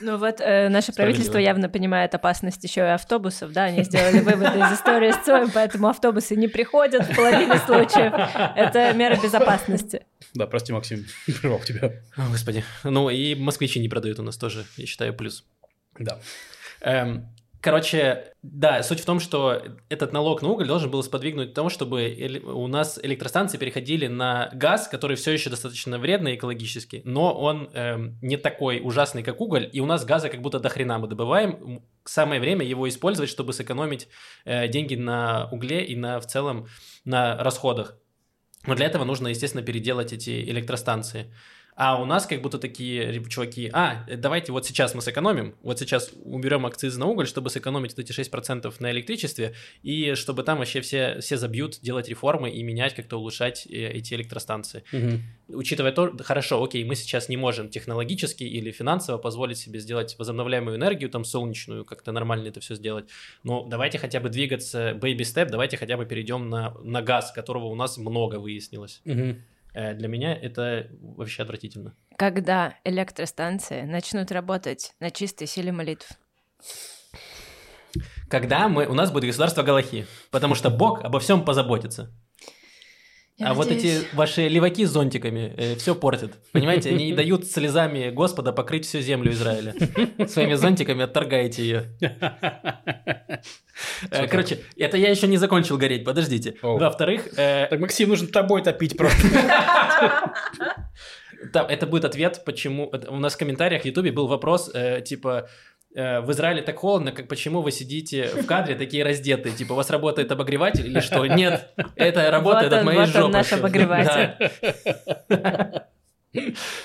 Ну вот э, наше правительство явно понимает опасность еще и автобусов, да, они сделали выводы из истории с Цоем, поэтому автобусы не приходят в половине случаев. Это мера безопасности. Да, прости, Максим, <laughs> прервал тебя. О, господи. Ну и москвичи не продают у нас тоже, я считаю, плюс. Да. Эм, короче, да, суть в том, что этот налог на уголь должен был сподвигнуть к тому, чтобы у нас электростанции переходили на газ, который все еще достаточно вредный экологически, но он эм, не такой ужасный, как уголь, и у нас газа как будто до хрена мы добываем. Самое время его использовать, чтобы сэкономить э, деньги на угле и на в целом на расходах. Но для этого нужно, естественно, переделать эти электростанции. А у нас как будто такие чуваки, а, э, давайте вот сейчас мы сэкономим, вот сейчас уберем акцизы на уголь, чтобы сэкономить вот эти 6% на электричестве, и чтобы там вообще все, все забьют делать реформы и менять, как-то улучшать э, эти электростанции. Мгм. Учитывая то, хорошо, окей, мы сейчас не можем технологически или финансово позволить себе сделать возобновляемую энергию, там солнечную, как-то нормально это все сделать, но давайте хотя бы двигаться baby step, давайте хотя бы перейдем на, на газ, которого у нас много выяснилось. Мгм. Э, Для меня это вообще отвратительно. Когда электростанции начнут работать на чистой силе молитв? Когда мы, у нас будет государство Галахи, потому что Бог обо всем позаботится. Я а вот надеюсь. эти ваши леваки с зонтиками все портят. Понимаете, они не <laughs> дают слезами Господа покрыть всю землю Израиля. Своими зонтиками отторгаете ее. Э, Короче, это я еще не закончил гореть, подождите. Во-вторых, э, Так, Максим, нужно тобой топить просто. там, это будет ответ, почему... У нас в комментариях в Ютубе был вопрос, э, типа, э, в Израиле так холодно, как почему вы сидите в кадре такие раздетые? Типа, у вас работает обогреватель или что? Нет, это работает Вот от моей вот он, жопы. наш всё. обогреватель.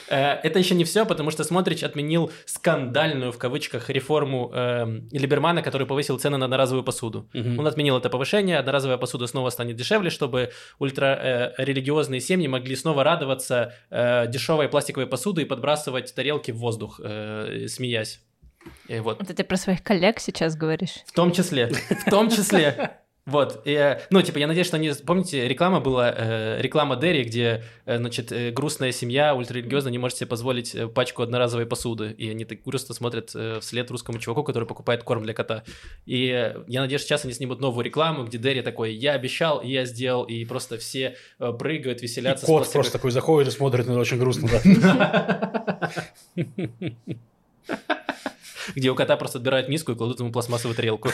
Э, Это еще не все, потому что Смотрич отменил скандальную, в кавычках, реформу эм, Либермана, который повысил цены на одноразовую посуду. Он отменил это повышение, одноразовая посуда снова станет дешевле, чтобы ультрарелигиозные семьи могли снова радоваться э, дешевой пластиковой посуды и подбрасывать тарелки в воздух, э, смеясь. И вот. Это ты про своих коллег сейчас говоришь? В том числе. В том числе. Вот, и, э, ну, типа, я надеюсь, что они... Помните, реклама была, э, реклама Дерри, где, э, значит, э, грустная семья, ультрарелигиозная, не может себе позволить э, пачку одноразовой посуды, и они так грустно смотрят э, вслед русскому чуваку, который покупает корм для кота. И э, я надеюсь, сейчас они снимут новую рекламу, где Дерри такой, я обещал, и я сделал, и просто все э, прыгают, И веселятся. с кот пластиковой- просто такой заходит и смотрит, ну, это очень грустно, да. <laughs> Где у кота просто отбирают миску и кладут ему пластмассовую тарелку.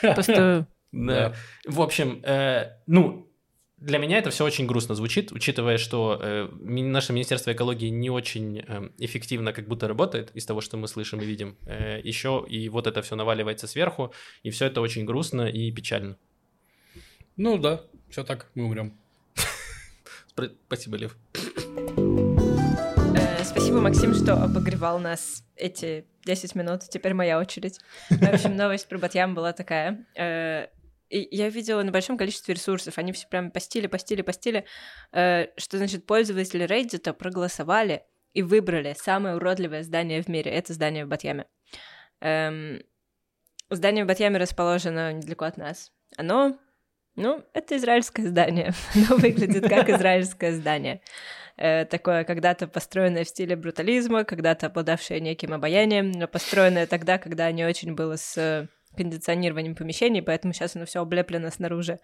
Просто Да. В общем, э, ну, для меня это все очень грустно звучит, учитывая, что э, наше Министерство экологии не очень э, эффективно как будто работает из того, что мы слышим и видим. Э, еще и вот это все наваливается сверху, и все это очень грустно и печально. Ну да, все так, мы умрем. Спасибо, Лев. Спасибо, Максим, что обогревал нас эти 10 минут. Теперь моя очередь. В общем, новость про Батьям была такая. Э, и я видела на большом количестве ресурсов. Они все прям постили, постили, постили. э, Что значит, пользователи Reddit проголосовали и выбрали самое уродливое здание в мире. Это здание в Батьяме. Эм, Здание в Батьяме расположено недалеко от нас. Оно, ну, это израильское здание. <laughs> Оно выглядит как израильское здание э, такое когда-то построенное в стиле брутализма, когда-то обладавшее неким обаянием, но построенное тогда, когда не очень было с э, кондиционированием помещений, поэтому сейчас оно все облеплено снаружи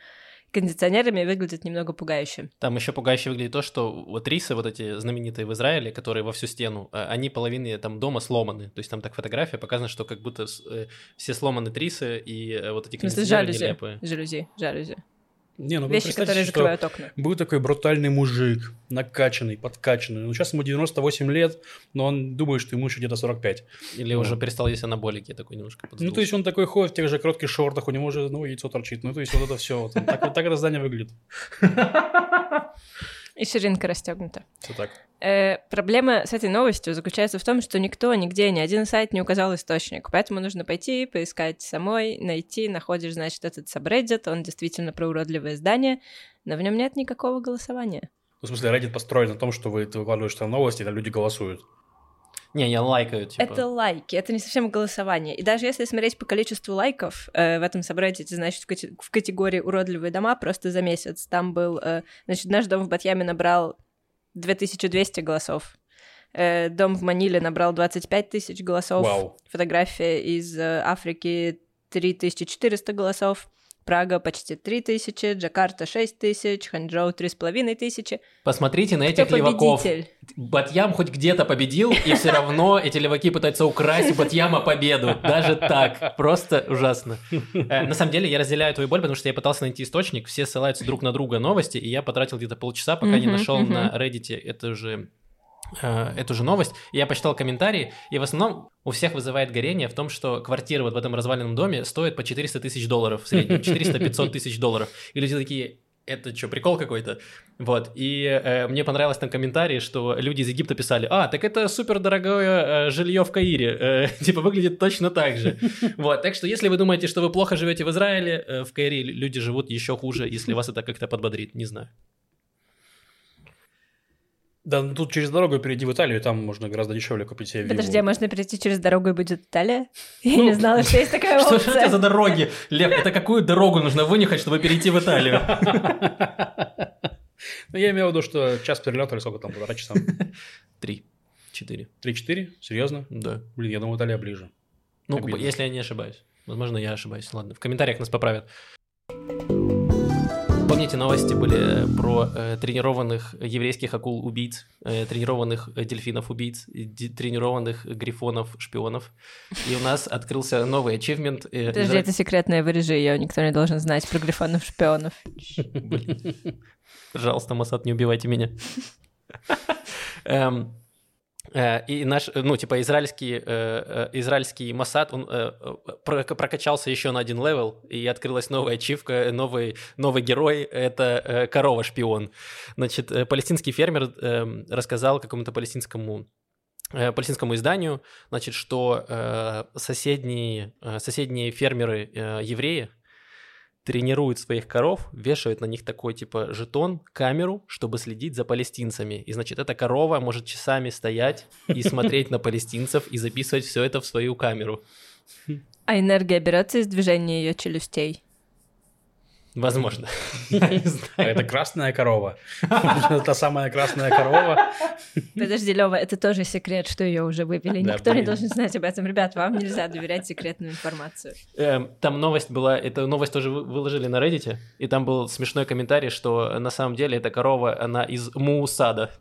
кондиционерами выглядит немного пугающе. Там еще пугающе выглядит то, что вот рисы, вот эти знаменитые в Израиле, которые во всю стену, э, они половины там дома сломаны. То есть там так фотография показана, что как будто все сломаны трисы и вот эти смысле, кондиционеры жалюзи, нелепые. жалюзи, жалюзи. Не, ну Вещи, которые закрывают окна. Был такой брутальный мужик, накачанный, подкачанный. Ну, сейчас ему 98 лет, но он думает, что ему еще где-то 45. Или Ну. уже перестал есть анаболики, такой немножко Ну, подсдулся. то есть он такой ходит в тех же коротких шортах, у него уже, ну, яйцо торчит. Ну, то есть вот это все. Вот, так, вот так это здание выглядит. <laughs> И ширинка расстегнута. Все так. Э, проблема с этой новостью заключается в том, что никто нигде, ни один сайт не указал источник. Поэтому нужно пойти, поискать самой, найти, находишь, значит, этот сабреддит, он действительно про уродливое здание, но в нем нет никакого голосования. Ну, в смысле, Reddit построен на том, что вы ты выкладываешь там новости, там люди голосуют. Не, я лайкаю, типа. Это лайки, это не совсем голосование. И даже если смотреть по количеству лайков э, в этом сабреддите, значит, в, кате- в категории «Уродливые дома» просто за месяц там был... э, значит, наш дом в Батьяме набрал 2200 голосов. Э, дом в Маниле набрал 25 тысяч голосов. Вау. Фотография из э, Африки 3400 голосов. Прага почти 3000, Джакарта 6000, Ханчжоу 3500. Посмотрите на Кто этих леваков. победитель? Батьям хоть где-то победил, и все равно эти леваки пытаются украсть у Батьяма победу. Даже так. Просто ужасно. Э, На самом деле, я разделяю твою боль, потому что я пытался найти источник, все ссылаются друг на друга новости, и я потратил где-то полчаса, пока не нашел на Reddit эту же э, эту же новость, я почитал комментарии, и в основном у всех вызывает горение в том, что квартира вот в этом разваленном доме стоит по 400 тысяч долларов в среднем, <laughs> 400-500 тысяч долларов. И люди такие, это что, прикол какой-то? Вот, и э, мне понравилось там комментарии, что люди из Египта писали, а, так это супер дорогое э, жилье в Каире, э, <laughs> типа выглядит точно так же. <laughs> Вот, так что если вы думаете, что вы плохо живете в Израиле, э, в Каире люди живут еще хуже, если вас это как-то подбодрит, не знаю. Да, ну, тут через дорогу перейди в Италию, там можно гораздо дешевле купить себе. Подожди, а можно перейти через дорогу и будет Италия? <laughs> Я Ну, не знала, что есть такая Что же это опция. за дороги? Лев, это какую дорогу нужно вынюхать, чтобы перейти в Италию? <laughs> Ну, я имею в виду, что час перелета или сколько там, полтора часа? Три, четыре, 3-4? Серьезно? да. Блин, я думал, Италия ближе. Ну, Обидно. если я не ошибаюсь. Возможно, я ошибаюсь. Ладно, в комментариях нас поправят. Помните, новости были про э, тренированных еврейских акул-убийц, э, тренированных э, дельфинов-убийц, тренированных грифонов-шпионов. И у нас открылся новый achievement. э, Подожди, изра- это секретная, вырежи ее, никто не должен знать про грифонов-шпионов. Пожалуйста, Мосад, не убивайте меня. Эм, Э, И наш, э, ну, типа, израильский, э, израильский Мосад, он про- прокачался еще на один level, и открылась новая ачивка, новый, новый герой, это корова-шпион. Значит, палестинский фермер э, рассказал какому-то палестинскому палестинскому изданию, значит, что соседние, соседние фермеры евреи тренируют своих коров, вешают на них такой типа жетон, камеру, чтобы следить за палестинцами. И значит, эта корова может часами стоять и <laughs> смотреть на палестинцев и записывать все это в свою камеру. А энергия берется из движения ее челюстей. Возможно. <laughs> Я не знаю. это красная корова. <laughs> Та самая красная корова. Подожди, Лева, это тоже секрет, что ее уже вывели. Да, Никто не должен знать об этом. Ребят, вам нельзя доверять секретную информацию. Эм, Там новость была, эту новость тоже вы- выложили на Reddit, и там был смешной комментарий, что на самом деле эта корова, она из Муусада. <laughs>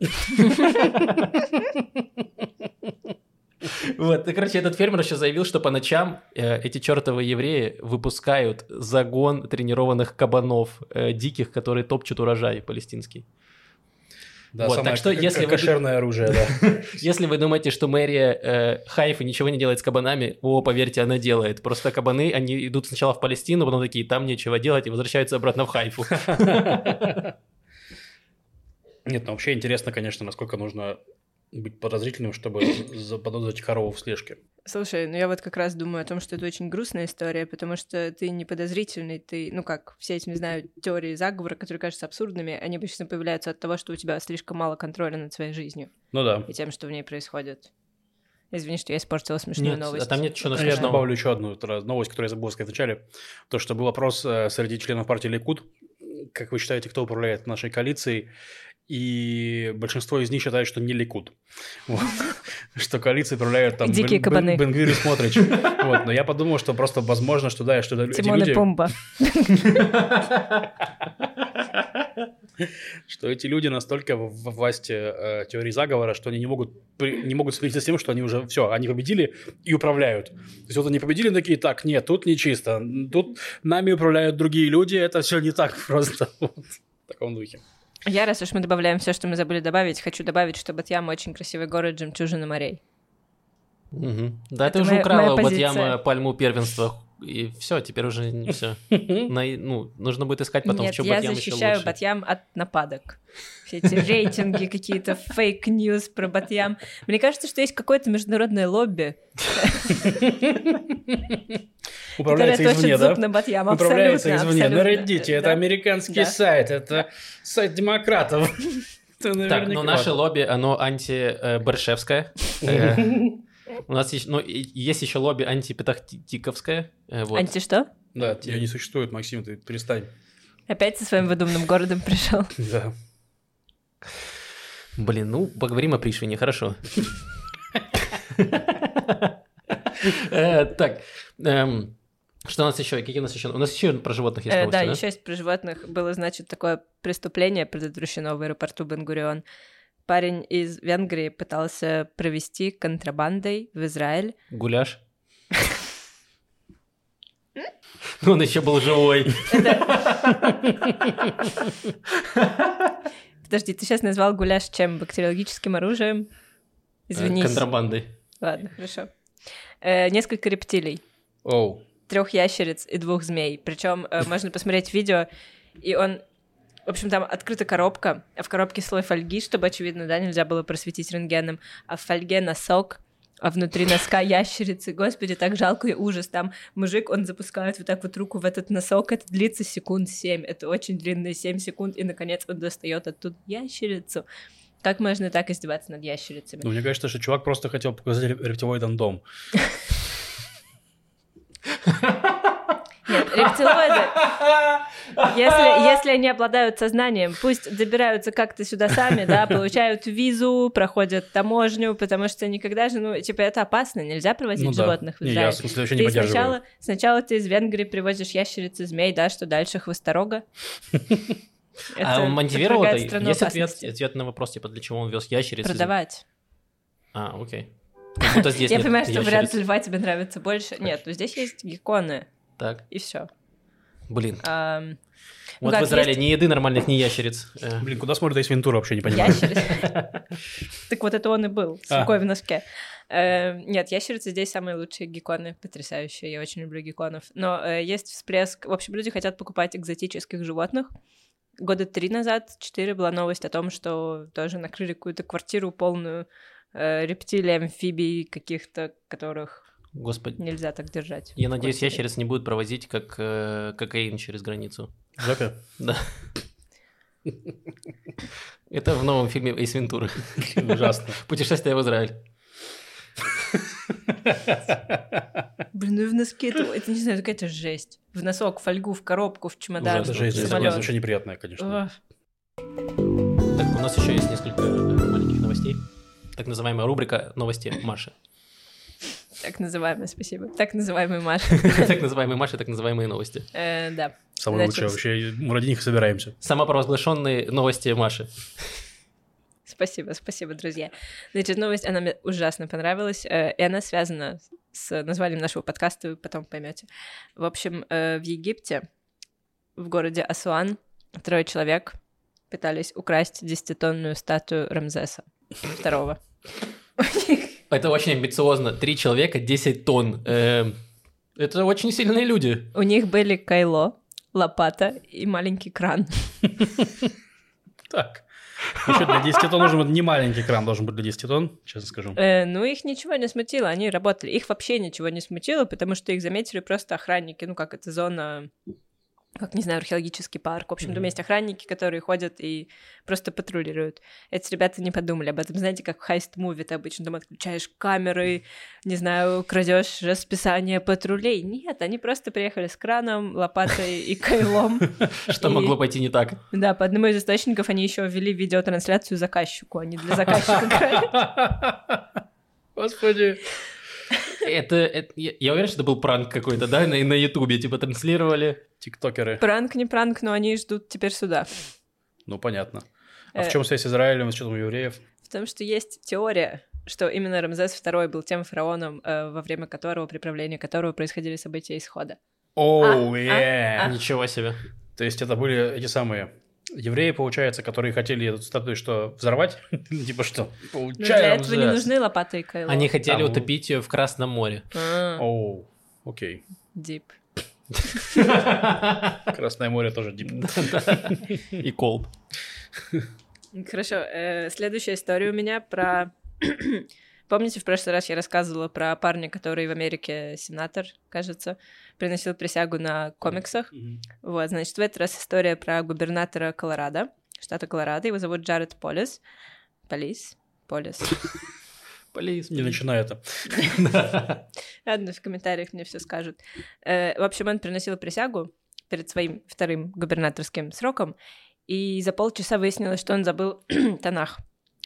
Вот, и, короче, этот фермер еще заявил, что по ночам э, эти чертовы евреи выпускают загон тренированных кабанов э, диких, которые топчут урожай палестинский. Да, Вот, самое так что если вы- кошерное оружие, да. <laughs> Если вы думаете, что мэрия э, Хайфы ничего не делает с кабанами, о, поверьте, она делает. Просто кабаны, они идут сначала в Палестину, потом такие, там нечего делать, и возвращаются обратно в Хайфу. <laughs> Нет, ну вообще интересно, конечно, насколько нужно быть подозрительным, чтобы заподозрить корову в слежке. Слушай, ну я вот как раз думаю о том, что это очень грустная история, потому что ты не подозрительный, ты, ну как, все эти, не знаю, теории заговора, которые кажутся абсурдными, они обычно появляются от того, что у тебя слишком мало контроля над своей жизнью Ну да. и тем, что в ней происходит. Извини, что я испортила смешную Нет, новость. а там нет ничего Я смешного. добавлю еще одну новость, которую я забыл сказать вначале. То, что был опрос э, среди членов партии Ликуд. Как вы считаете, кто управляет нашей коалицией? И большинство из них считает, что не Ликуд. <laughs> Вот. <laughs> Что коалицией управляют там Дикие Бен- кабаны. Бен- Бенгвир и Смотрич. <laughs> Вот. Но я подумал, что просто возможно, что да, что эти Тимон и люди, Пумба. что эти люди настолько в в власти э, теории заговора, что они не могут при- не могут смириться с тем, что они уже все, они победили и управляют. То есть вот они победили такие, так, нет, тут не чисто, тут нами управляют другие люди, это все не так просто. Вот. В таком духе. Я, раз уж мы добавляем все, что мы забыли добавить, хочу добавить, что Батьям очень красивый город жемчужина морей. Мгм. Да, Это ты уже моя- украла у Батьяма пальму первенства. И все, теперь уже не все. <laughs> Ну, нужно будет искать потом, Нет, в чем я Батьям защищаю. Батьям от нападок. Все эти рейтинги, какие-то fake news про Бат-Ям. Мне кажется, что есть какое-то международное лобби, <laughs> Управляется извне, точит да? зуб на Бат-Ям. Управляется Абсолютно, извне. На абсолютно. Reddit, это Да. американский Да. сайт, это сайт демократов. <laughs> Это Так, ну наверняка. наше лобби, оно анти-Бершевское. <laughs> Э, У нас есть, ну, есть еще лобби антипетах-тиквовское. э, вот. Анти что? Да, тебя не существует, Максим, ты перестань. Опять со своим выдуманным городом пришел. <laughs> Да. Блин, ну, поговорим о Пришвине, хорошо. Э, Так, эм, что у нас еще? Какие у нас еще? У нас еще про животных есть Э, новости, Да, да? еще есть про животных. Было, значит, такое преступление предотвращено в аэропорту Бенгурион. Парень из Венгрии пытался провести контрабандой в Израиль. Гуляш? <laughs> Он еще был живой. Подожди, ты сейчас назвал гуляш чем? Бактериологическим оружием? Э, Контрабандой. Ладно, хорошо. Э, несколько рептилий, Оу. Трех ящериц и двух змей. Причем можно посмотреть видео, и он... В общем, там открыта коробка, а в коробке слой фольги, чтобы, очевидно, да, нельзя было просветить рентгеном, а в фольге носок, а внутри носка ящерицы. Господи, так жалко и ужас. Там мужик, он запускает вот так вот руку в этот носок, это длится секунд 7, это очень длинные 7 секунд, и, наконец, он достает оттуда ящерицу. Как можно так издеваться над ящерицами? Ну, мне кажется, что чувак просто хотел показать реп- рептилоидам дом. <laughs> Нет, рептилоиды, если, если они обладают сознанием, пусть добираются как-то сюда сами, да, получают визу, проходят таможню, потому что никогда же, ну, типа, это опасно, нельзя привозить Ну да. животных в Не, Израиль. я, в смысле, вообще не Ты поддерживаю. сначала, сначала ты из Венгрии привозишь ящериц и змей, да, что дальше хвосторога. <laughs> А Это он мотивировал подвергает это? Есть ответ, на вопрос, типа, для чего он вез ящериц? Продавать. А, окей. Как будто здесь Я нет понимаю, что вариант льва тебе нравится больше. Нет, ну здесь есть гекконы, Так, и все. блин. Ну Вот в Израиле есть- ни еды нормальных, ни ящериц. Э, Блин, куда смотрит Эйс Вентура, вообще не понимаю. Ящериц. <laughs> Так вот это он и был, с А. рукой в носке. Э, Нет, ящерицы здесь самые лучшие гекконы, потрясающие, я очень люблю гекконов. Но э, есть всплеск, в общем, люди хотят покупать экзотических животных. Года три назад, четыре, была новость о том, что тоже накрыли какую-то квартиру полную э, рептилий, амфибий каких-то, которых Господи. нельзя так держать. Я надеюсь, квартире. ящериц не будут провозить как э, кокаин через границу. Жопе? <laughs> Да. Это в новом фильме Эйс Вентуры. Ужасно. <laughs> Путешествие в Израиль. Блин, ну и в носке это, это не знаю, какая-то жесть. В носок, в фольгу, в коробку, в чемодан, Это Ужасно. жесть, это вообще неприятное, конечно. Ох. Так, у нас еще есть несколько э, маленьких новостей. Так называемая рубрика «Новости Маши». Так называемая, спасибо. Так называемый Маша. <laughs> Так называемые Маши, так называемые новости. Э, Да. Самое лучшее вообще. Мы ради них собираемся. Самопровозглашенные новости Маши. Спасибо, спасибо, друзья. Значит, новость, она мне ужасно понравилась, э, и она связана с названием нашего подкаста, вы потом поймете. В общем, э, в Египте, в городе Асуан, трое человек пытались украсть десятитонную статую Рамзеса второго. Это очень амбициозно. Три человека, 10 тонн. Эм, Это очень сильные люди. У них были кайло, лопата и маленький кран. Так. Еще для 10 тонн нужен не маленький кран, должен быть для 10 тонн, честно скажу. Э, ну, их ничего не смутило, они работали. Их вообще ничего не смутило, потому что их заметили просто охранники. Ну, как это зона, как, не знаю, археологический парк. В общем, там Мгм. есть охранники, которые ходят и просто патрулируют. Эти ребята не подумали об этом. Знаете, как в heist movie ты обычно там отключаешь камеры, не знаю, крадешь расписание патрулей. Нет, они просто приехали с краном, лопатой и кайлом. <laughs> Что могло пойти не так? Да, по одному из источников они еще ввели видеотрансляцию заказчику, они для заказчика. <laughs> Господи. Это, это- я, я уверен, что это был пранк какой-то, да, на, на Ютубе, типа, транслировали. Тиктокеры. Пранк не пранк, но они ждут теперь суда. Ну, понятно. А Э, в чем связь с Израилем и с учетом евреев? В том, что есть теория, что именно Рамзес II был тем фараоном, э, во время которого, при правлении которого происходили события исхода. Оу, а, е. Ничего себе. То есть это были эти самые евреи, получается, которые хотели эту статую что, взорвать? <laughs> Типа что? Но для Получаем этого не нужны лопаты и кайло. Они хотели Там- утопить ее в Красном море. А, Оу, окей. дип. <laughs> Красное море тоже дип. <laughs> И колб. Хорошо, э, следующая история у меня про... Помните, в прошлый раз я рассказывала про парня, который в Америке сенатор, кажется, приносил присягу на комиксах. Вот, значит, в этот раз история про губернатора Колорадо, штата Колорадо. Его зовут Джаред Полис. Полис? Полис. <laughs> Полис. Не начинай это. <laughs> Ладно, в комментариях мне все скажут. Э, в общем, он приносил присягу перед своим вторым губернаторским сроком, и за полчаса выяснилось, что он забыл <clears throat> Танах,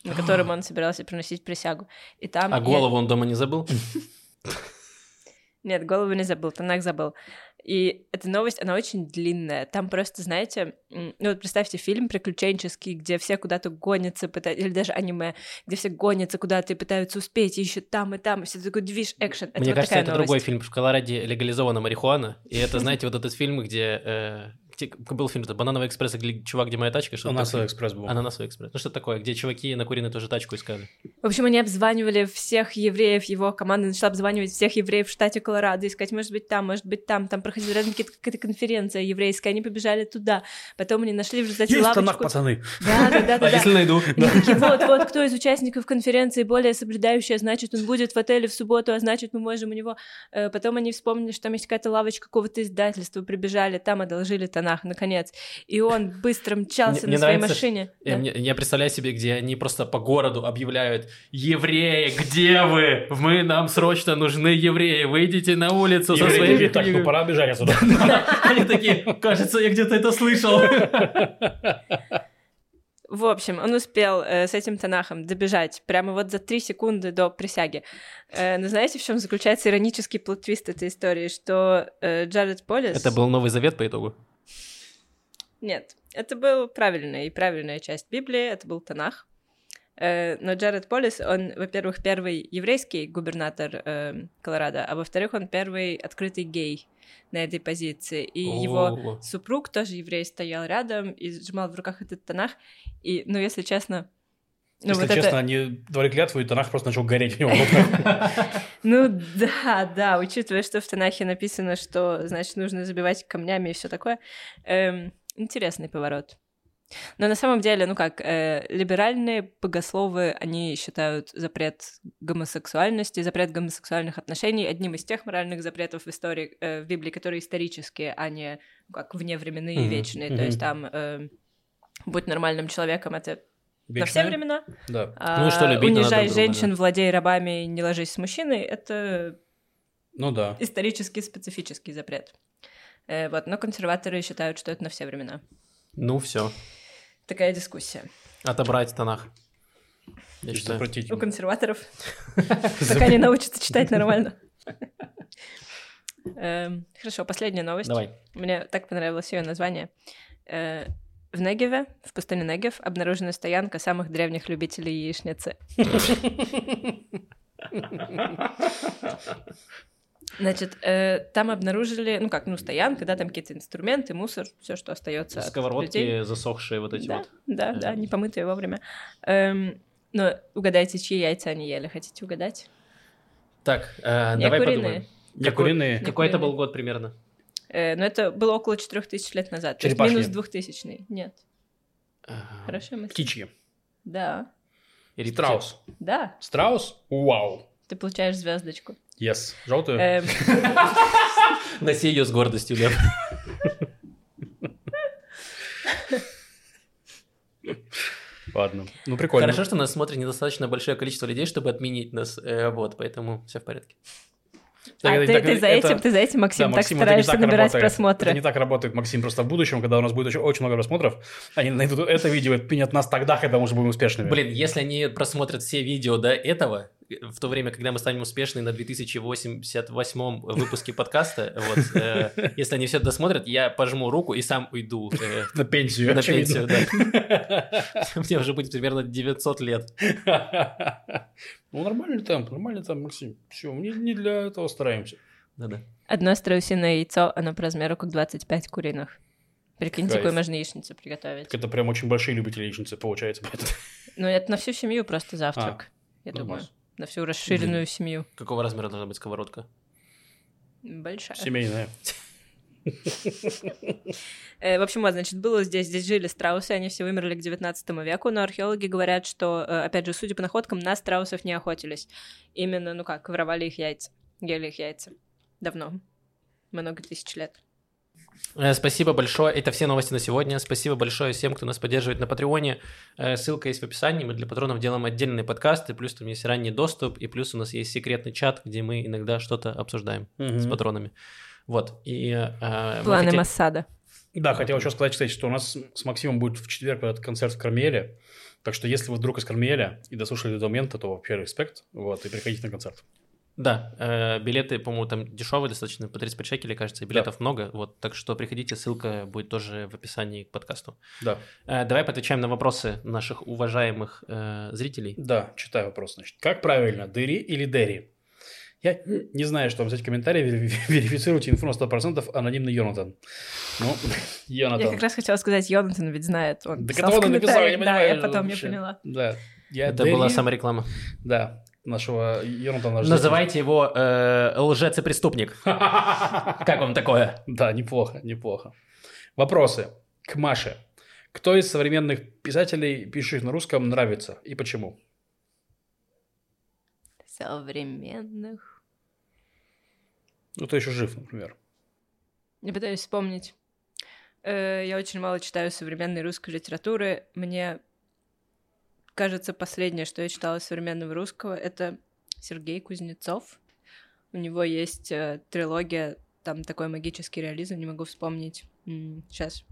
на котором он собирался приносить присягу. И там А я- голову он дома не забыл? Нет, голову не забыл, Танах забыл. И эта новость, она очень длинная. Там просто, знаете, ну вот представьте фильм приключенческий, где все куда-то гонятся, пытаются, или даже аниме, где все гонятся куда-то и пытаются успеть, и ищут там и там, и все такой движ, экшен. Это Мне вот кажется, это новость. другой фильм. В Колораде легализована марихуана. И это, знаете, вот этот фильм, где... где был фильм «Банановый экспресс», или «Чувак, где моя тачка», что Ананасовый экспресс был. Ананасовый экспресс. Ну что такое, где чуваки накуренные тоже тачку искали. В общем, они обзванивали всех евреев, его команда начала обзванивать всех евреев в штате Колорадо, искать, может быть, там, может быть, там. Там проходила рядом какая-то конференция еврейская, они побежали туда. Потом они нашли в результате Есть лавочку. Танах, пацаны. Да, да, да, А да. если найду? Такие, вот, вот, кто из участников конференции более соблюдающий, значит, он будет в отеле в субботу, а значит, мы можем у него... Э, Потом они вспомнили, что там есть какая-то лавочка какого-то издательства, прибежали, там одолжили Танах, наконец. И он быстро мчался Мне- на своей нравится, машине. Я, Да. мне- я представляю себе, где они просто по городу объявляют «Евреи, где вы? Мы, нам срочно нужны евреи, выйдите на улицу со Евреи своими такие, так, ну книгами». пора бежать отсюда. <laughs> Они такие, кажется, я где-то это слышал. В общем, он успел э, с этим Танахом добежать прямо вот за три секунды до присяги. Э, но знаете, в чем заключается иронический плот-твист этой истории? Что э, Джаред Полис... Это был Новый Завет по итогу? Нет, это был правильная и правильная часть Библии, это был Танах. Э, но Джаред Полис, он, во-первых, первый еврейский губернатор э, Колорадо, а во-вторых, он первый открытый гей на этой позиции. И его О, супруг, тоже еврей, стоял рядом и сжимал в руках этот Танах. И, ну, если честно, Ну, Если вот это- честно, они давали клятву, и Танах просто начал гореть в него. <laughs> Ну да, да, учитывая, что в Танахе написано, что, значит, нужно забивать камнями и все такое. Интересный поворот. Но на самом деле, ну как, э, либеральные богословы, они считают запрет гомосексуальности, запрет гомосексуальных отношений одним из тех моральных запретов в истории, э, в Библии, которые исторические, а не ну, как вневременные и Мгм, вечные. То мгм. есть там э, будь нормальным человеком, это на все Вечная? времена. Да. А Ну что, любить унижай друг друга, женщин, владей рабами, не ложись с мужчиной, это Ну да. исторический специфический запрет. Э, вот, но консерваторы считают, что это на все времена. Ну все, Такая дискуссия. отобрать Танах. Я И считаю. У консерваторов, <laughs> пока не научатся читать нормально. <laughs> Эм, Хорошо, последняя новость. Давай. Мне так понравилось ее название. Э, В Негеве, в пустыне Негев, обнаружена стоянка самых древних любителей яичницы. <laughs> Значит, э, там обнаружили, ну как, ну стоянка, да, там какие-то инструменты, мусор, все, что остается. от людей. Сковородки засохшие вот эти Да, вот. да, да, не помытые вовремя. Эм, но угадайте, чьи яйца они ели. Хотите угадать? Так, э, Не давай куриные. подумаем. Не Какой- куриные. Какой это был год примерно? Э, но это было около 4000 лет назад. То есть минус 2000 Нет. А, Хорошая мысль. Птичьи. Да. и рептилии. Страус. Да. Страус? Вау. Ты получаешь звездочку. Yes. Желтую? Эм, <laughs> Носи ее с гордостью, Лев. Ладно. Ну, прикольно. Хорошо, что нас смотрит недостаточно большое количество людей, чтобы отменить нас. э, вот, поэтому все в порядке. Так, а это ты, так- ты за это- этим, ты за этим, Максим, Да, так Максим, это не стараешься так набирать работает. просмотры. Это не так работает, Максим. Просто в будущем, когда у нас будет очень, очень много просмотров, они найдут это видео и отменят нас тогда, когда мы уже будем успешными. Блин, если они просмотрят все видео до этого, в то время, когда мы станем успешны на 2088 выпуске подкаста, вот, э, <laughs> если они все досмотрят, я пожму руку и сам уйду э, На пенсию. на очевидно. пенсию, да. <laughs> Мне уже будет примерно 900 лет. <laughs> Ну, нормальный темп, нормальный темп, Максим. Все, мы не, для этого стараемся. Да-да. Одно страусиное яйцо, оно по размеру как 25 куриных. Прикиньте, Кайф. какую можно яичницу приготовить. Так это прям очень большие любители яичницы, получается. поэтому. Ну, это на всю семью просто завтрак, я ну, думаю. класс. На всю расширенную семью. Какого размера должна быть сковородка? Большая. Семейная. <laughs> Э, В общем, вот, значит, было здесь, здесь жили страусы, они все вымерли к 19 веку, но археологи говорят, что, э, опять же, судя по находкам, на страусов не охотились. Именно, ну как, воровали их яйца, ели их яйца. Давно. Много тысяч лет. Э, Спасибо большое. Это все новости на сегодня. Спасибо большое всем, кто нас поддерживает на Патреоне. Э, Ссылка есть в описании. Мы для патронов делаем отдельные подкасты. Плюс там есть ранний доступ. И плюс у нас есть секретный чат, где мы иногда что-то обсуждаем с Мгм. патронами. Вот. И, э, мы Планы хотим- Массада. Да, хотел еще сказать, кстати, что у нас с Максимом будет в четверг этот концерт в Кармеле. Так что если вы вдруг из Кармеля и дослушали до этого момента, то вообще респект. Вот, и приходите на концерт. Да, э, билеты, по-моему, там дешевые достаточно, по 35 шекелей, кажется, и билетов много. Вот, так что приходите, ссылка будет тоже в описании к подкасту. Да. Э, давай поотвечаем на вопросы наших уважаемых э, зрителей. Да, читаю вопрос, значит. Как правильно, Дыри или Дерри? Я не знаю, что вам взять комментарий, вери- верифицируйте инфу на 100%, анонимный Йонатан. Ну, <laughs> Я Йонатан. как раз хотела сказать, Йонатан ведь знает. Он Так писал он написал, я не комментариях. Да, понимаю. я потом вообще. не поняла. Да. Я Это Дерри, была самореклама. Да, нашего Йонатана. ждёт. Называйте его э, лжец и преступник. <laughs> Как вам такое? Да, неплохо, неплохо. Вопросы к Маше. Кто из современных писателей, пишущих на русском, нравится и почему? Современных. Ну, кто еще жив, например. Я пытаюсь вспомнить. Э, Я очень мало читаю современной русской литературы. Мне кажется, последнее, что я читала современного русского, это Сергей Кузнецов. У него есть э, трилогия, там такой магический реализм, не могу вспомнить. Сейчас.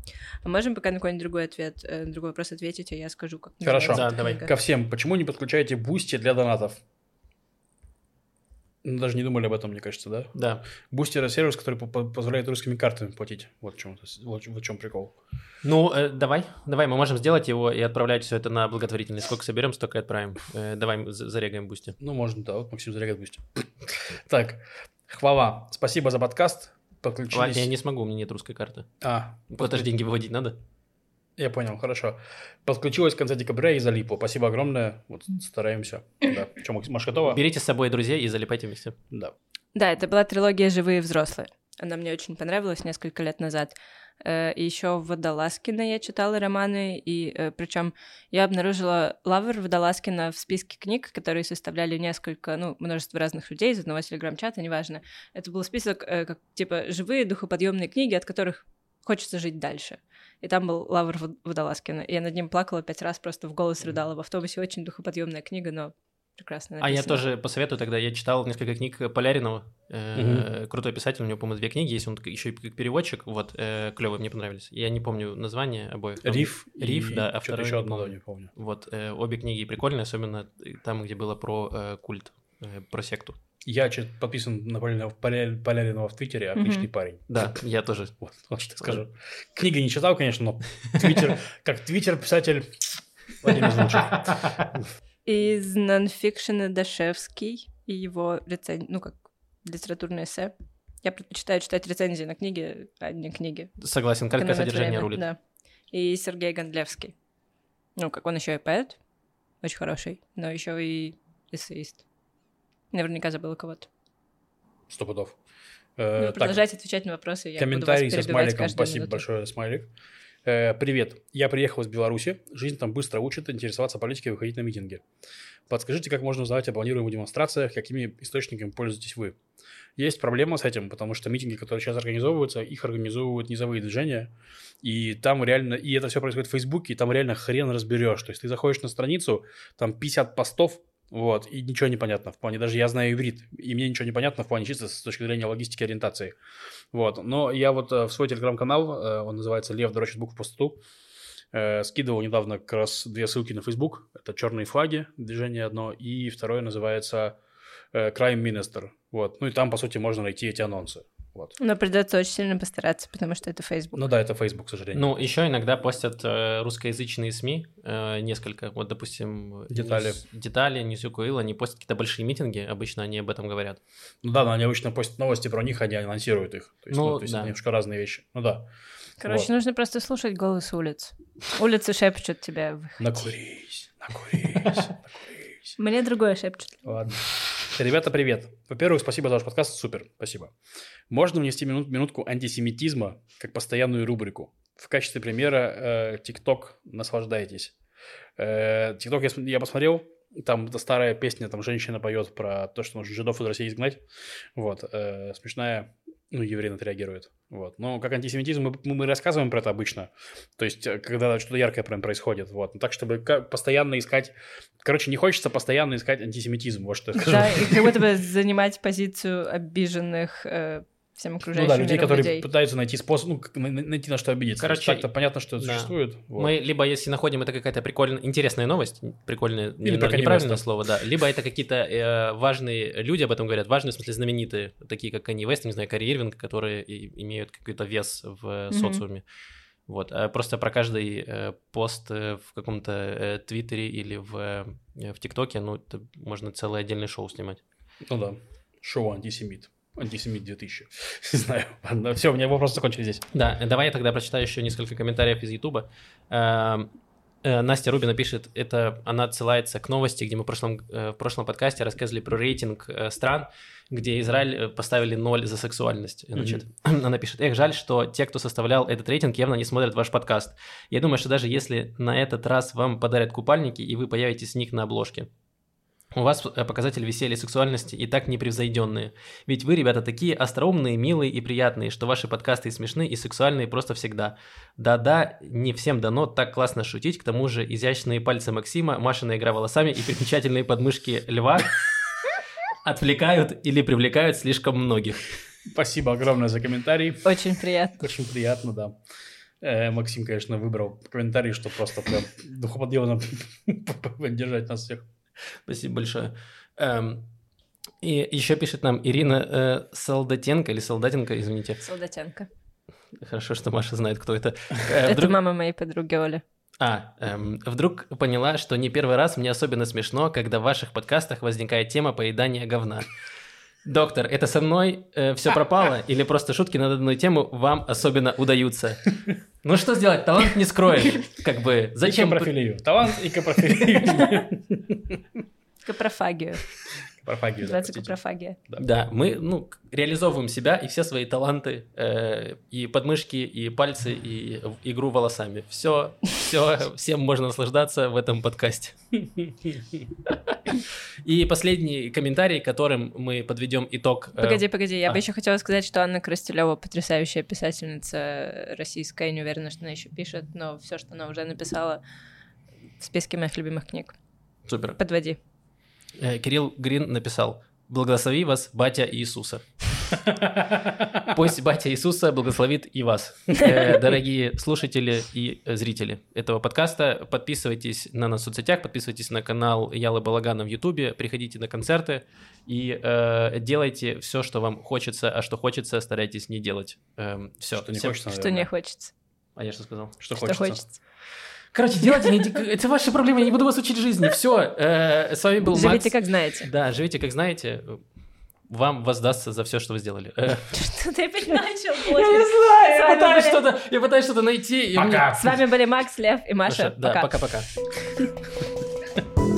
А можем пока на какой-нибудь другой ответ, э, другой вопрос ответить, а я скажу, как Хорошо. Да, давай. Ко всем. Почему не подключаете Бусти для донатов? Ну, Даже не думали об этом, мне кажется, да? Да. Бусти это сервис, который по- по- позволяет русскими картами платить. Вот в чем, вот в чем прикол. Ну, э, давай, давай, мы можем сделать его и отправлять все это на благотворительность. Сколько соберем, столько и отправим. Э, давай зарегаем бусти. Ну, можно, да. Вот Максим зарегает Бусти. <laughs> Так, хвала. Спасибо за подкаст. Ладно, Подключились. я не смогу, у меня нет русской карты. А, Куда же деньги выводить надо? Я понял, хорошо. Подключилась в конце декабря и залипла. Спасибо огромное. Вот стараемся. Да. Че, Маш, готова? Берите с собой друзей и залипайте вместе. Да. Да, это была трилогия «Живые взрослые». Она мне очень понравилась несколько лет назад. Э, и еще Водолазкина я читала романы, и причем я обнаружила Лавр Водолазкина в списке книг, которые составляли несколько, ну, множество разных людей из одного телеграм-чата, неважно. Это был список, э, как, типа, живые духоподъемные книги, от которых хочется жить дальше. И там был Лавр Водолазкина. И я над ним плакала пять раз, просто в голос рыдала. В автобусе очень духоподъемная книга, но прекрасно написано. А я тоже посоветую тогда, я читал несколько книг Поляринова, э, угу. крутой писатель, у него, по-моему, две книги есть, он еще и как переводчик, вот, э, клевые, мне понравились. Я не помню название обоих. Риф. Риф, да, а второй еще одно, не помню. Вот, э, обе книги прикольные, особенно там, где было про э, культ, э, про секту. Я подписан на Поляринова в Твиттере, отличный mm-hmm. парень. Да, я тоже. Вот, вот что скажу. Книги не читал, конечно, но Твиттер, как Твиттер писатель Владимир Из нонфикшена Дашевский и его рецензия, ну как литературное эссе. Я предпочитаю читать рецензии на книги, а не книги. Согласен, короткое содержание рулит. Да. И Сергей Гондлевский. Ну, как он еще и поэт, очень хороший, но еще и эссеист. Наверняка забыла кого-то. Сто пудов. Э, ну, продолжайте отвечать на вопросы. Я комментарий со смайликом. Спасибо минуту. большое, смайлик. Э, привет. Я приехал из Беларуси. Жизнь там быстро учит интересоваться политикой и выходить на митинги. Подскажите, как можно узнавать о планируемых демонстрациях, какими источниками пользуетесь вы? Есть проблема с этим, потому что митинги, которые сейчас организовываются, их организовывают низовые движения, и там реально, и это все происходит в Фейсбуке, и там реально хрен разберешь. То есть ты заходишь на страницу, там 50 постов, вот, и ничего не понятно в плане, даже я знаю иврит, и мне ничего не понятно в плане чисто с точки зрения логистики ориентации. Вот, но я вот э, в свой телеграм-канал, э, он называется «Лев дрочит букв по сту», э, скидывал недавно как раз две ссылки на Facebook. Это «Черные флаги», движение одно, и второе называется «Crime Minister». Вот, ну и там, по сути, можно найти эти анонсы. Вот. Но придется очень сильно постараться, потому что это Facebook. Ну да, это Facebook, к сожалению. Ну, еще иногда постят э, русскоязычные СМИ, э, несколько, вот, допустим... Детали. News, детали, NEWSru.co.il, они постят какие-то большие митинги, обычно они об этом говорят. Ну да, но они обычно постят новости про них, они анонсируют их. То есть, ну, ну, то есть да. это немножко разные вещи. Ну да. Короче, вот. нужно просто слушать голос улиц. Улицы шепчут тебя. Накурись, накурись, <laughs> накурись. Мне другое шепчет. Ладно. Ребята, привет. Во-первых, спасибо за ваш подкаст, супер, спасибо. Можно внести минут, минутку антисемитизма как постоянную рубрику. В качестве примера ТикТок э, «Наслаждайтесь». Э, ТикТок я, я посмотрел, там старая песня, там женщина поет про то, что нужно жидов из России изгнать. Вот, э, смешная ну, евреи на это реагируют. Вот. Но как антисемитизм мы, мы рассказываем про это обычно. То есть, э, когда что-то яркое прям происходит. Вот. Но так, чтобы постоянно искать... Короче, не хочется постоянно искать антисемитизм, вот что я скажу. Да, и как будто бы занимать позицию обиженных э, всем окружающим Ну да, людей, которые людей. пытаются найти способ, ну, найти на что обидеться. Короче, так-то понятно, что это да. существует. Вот. Мы либо, если находим это какая-то прикольная, интересная новость, прикольная, Или не, неправильное слово, да, либо это какие-то э, важные люди об этом говорят, важные, в смысле, знаменитые, такие как Канни Вест, не знаю, Карри Ирвинг, которые имеют какой-то вес в mm-hmm. социуме. Вот, а просто про каждый э, пост э, в каком-то э, Твиттере или в, э, в ТикТоке, ну, это можно целое отдельное шоу снимать. Ну да, шоу антисемит. Антисемит 2000. <laughs> Не знаю. Ладно, все, у меня вопросы закончились здесь. Да, давай я тогда прочитаю еще несколько комментариев из Ютуба. Эм, э, Настя Рубина пишет, это она отсылается к новости, где мы в прошлом, э, в прошлом подкасте рассказывали про рейтинг э, стран, где Израиль поставили ноль за сексуальность. Значит, mm-hmm. <clears throat> Она пишет, эх, жаль, что те, кто составлял этот рейтинг, явно не смотрят ваш подкаст. Я думаю, что даже если на этот раз вам подарят купальники, и вы появитесь с них на обложке, у вас э, показатели веселья и сексуальности и так непревзойденные. Ведь вы, ребята, такие остроумные, милые и приятные, что ваши подкасты и смешные, и сексуальные просто всегда. Да-да, не всем дано так классно шутить, к тому же изящные пальцы Максима, Машина игра волосами и примечательные подмышки Льва отвлекают или привлекают слишком многих. Спасибо огромное за комментарий. Очень приятно. Очень приятно, да. Э, Максим, конечно, выбрал комментарий, что просто прям духоподъемно <laughs> поддержать нас всех. Спасибо большое. Эм, и еще пишет нам Ирина э, Солдатенко или Солдатенко, извините. Солдатенко. Хорошо, что Маша знает, кто это. Э, это мама моей подруги Оли. А, эм, вдруг поняла, что не первый раз мне особенно смешно, когда в ваших подкастах возникает тема поедания говна. Доктор, это со мной все пропало? Или просто шутки на данную тему вам особенно удаются? Ну что сделать? Талант не скроешь. Как бы, зачем... И капрофилию. Талант и капрофилию. <laughs> Капрофагию. Капрофагию, Называется да, капрофагия. Да, мы ну, реализовываем себя и все свои таланты, э, и подмышки, и пальцы, и игру волосами. Все, все, <laughs> всем можно наслаждаться в этом подкасте. И последний комментарий, которым мы подведем итог. э, Погоди, погоди, я а. бы еще хотела сказать, что Анна Крастелева потрясающая писательница российская, не уверена, что она еще пишет, но все, что она уже написала в списке моих любимых книг. Супер. Подводи. Э, Кирилл Грин написал «Благослови вас, батя Иисуса». <laughs> Пусть батя Иисуса благословит и вас. Э, Дорогие слушатели и зрители этого подкаста, подписывайтесь на нас в соцсетях, подписывайтесь на канал Ялы Балагана в Ютубе, приходите на концерты и э, делайте все, что вам хочется, а что хочется, старайтесь не делать. все. Что не хочется, Что наверное. не хочется. А я что сказал? Что Что хочется. хочется. Короче, делайте, не- это ваши проблемы, я не буду вас учить жизни. Все, с вами был Макс. Живите как знаете. Да, живите как знаете. Вам воздастся за все, что вы сделали. Э, Что ты опять начал? Я не знаю, я пытаюсь что-то, я пытаюсь что-то найти. Пока. С вами были Макс, Лев и Маша. Да, Пока. пока-пока. <laughs>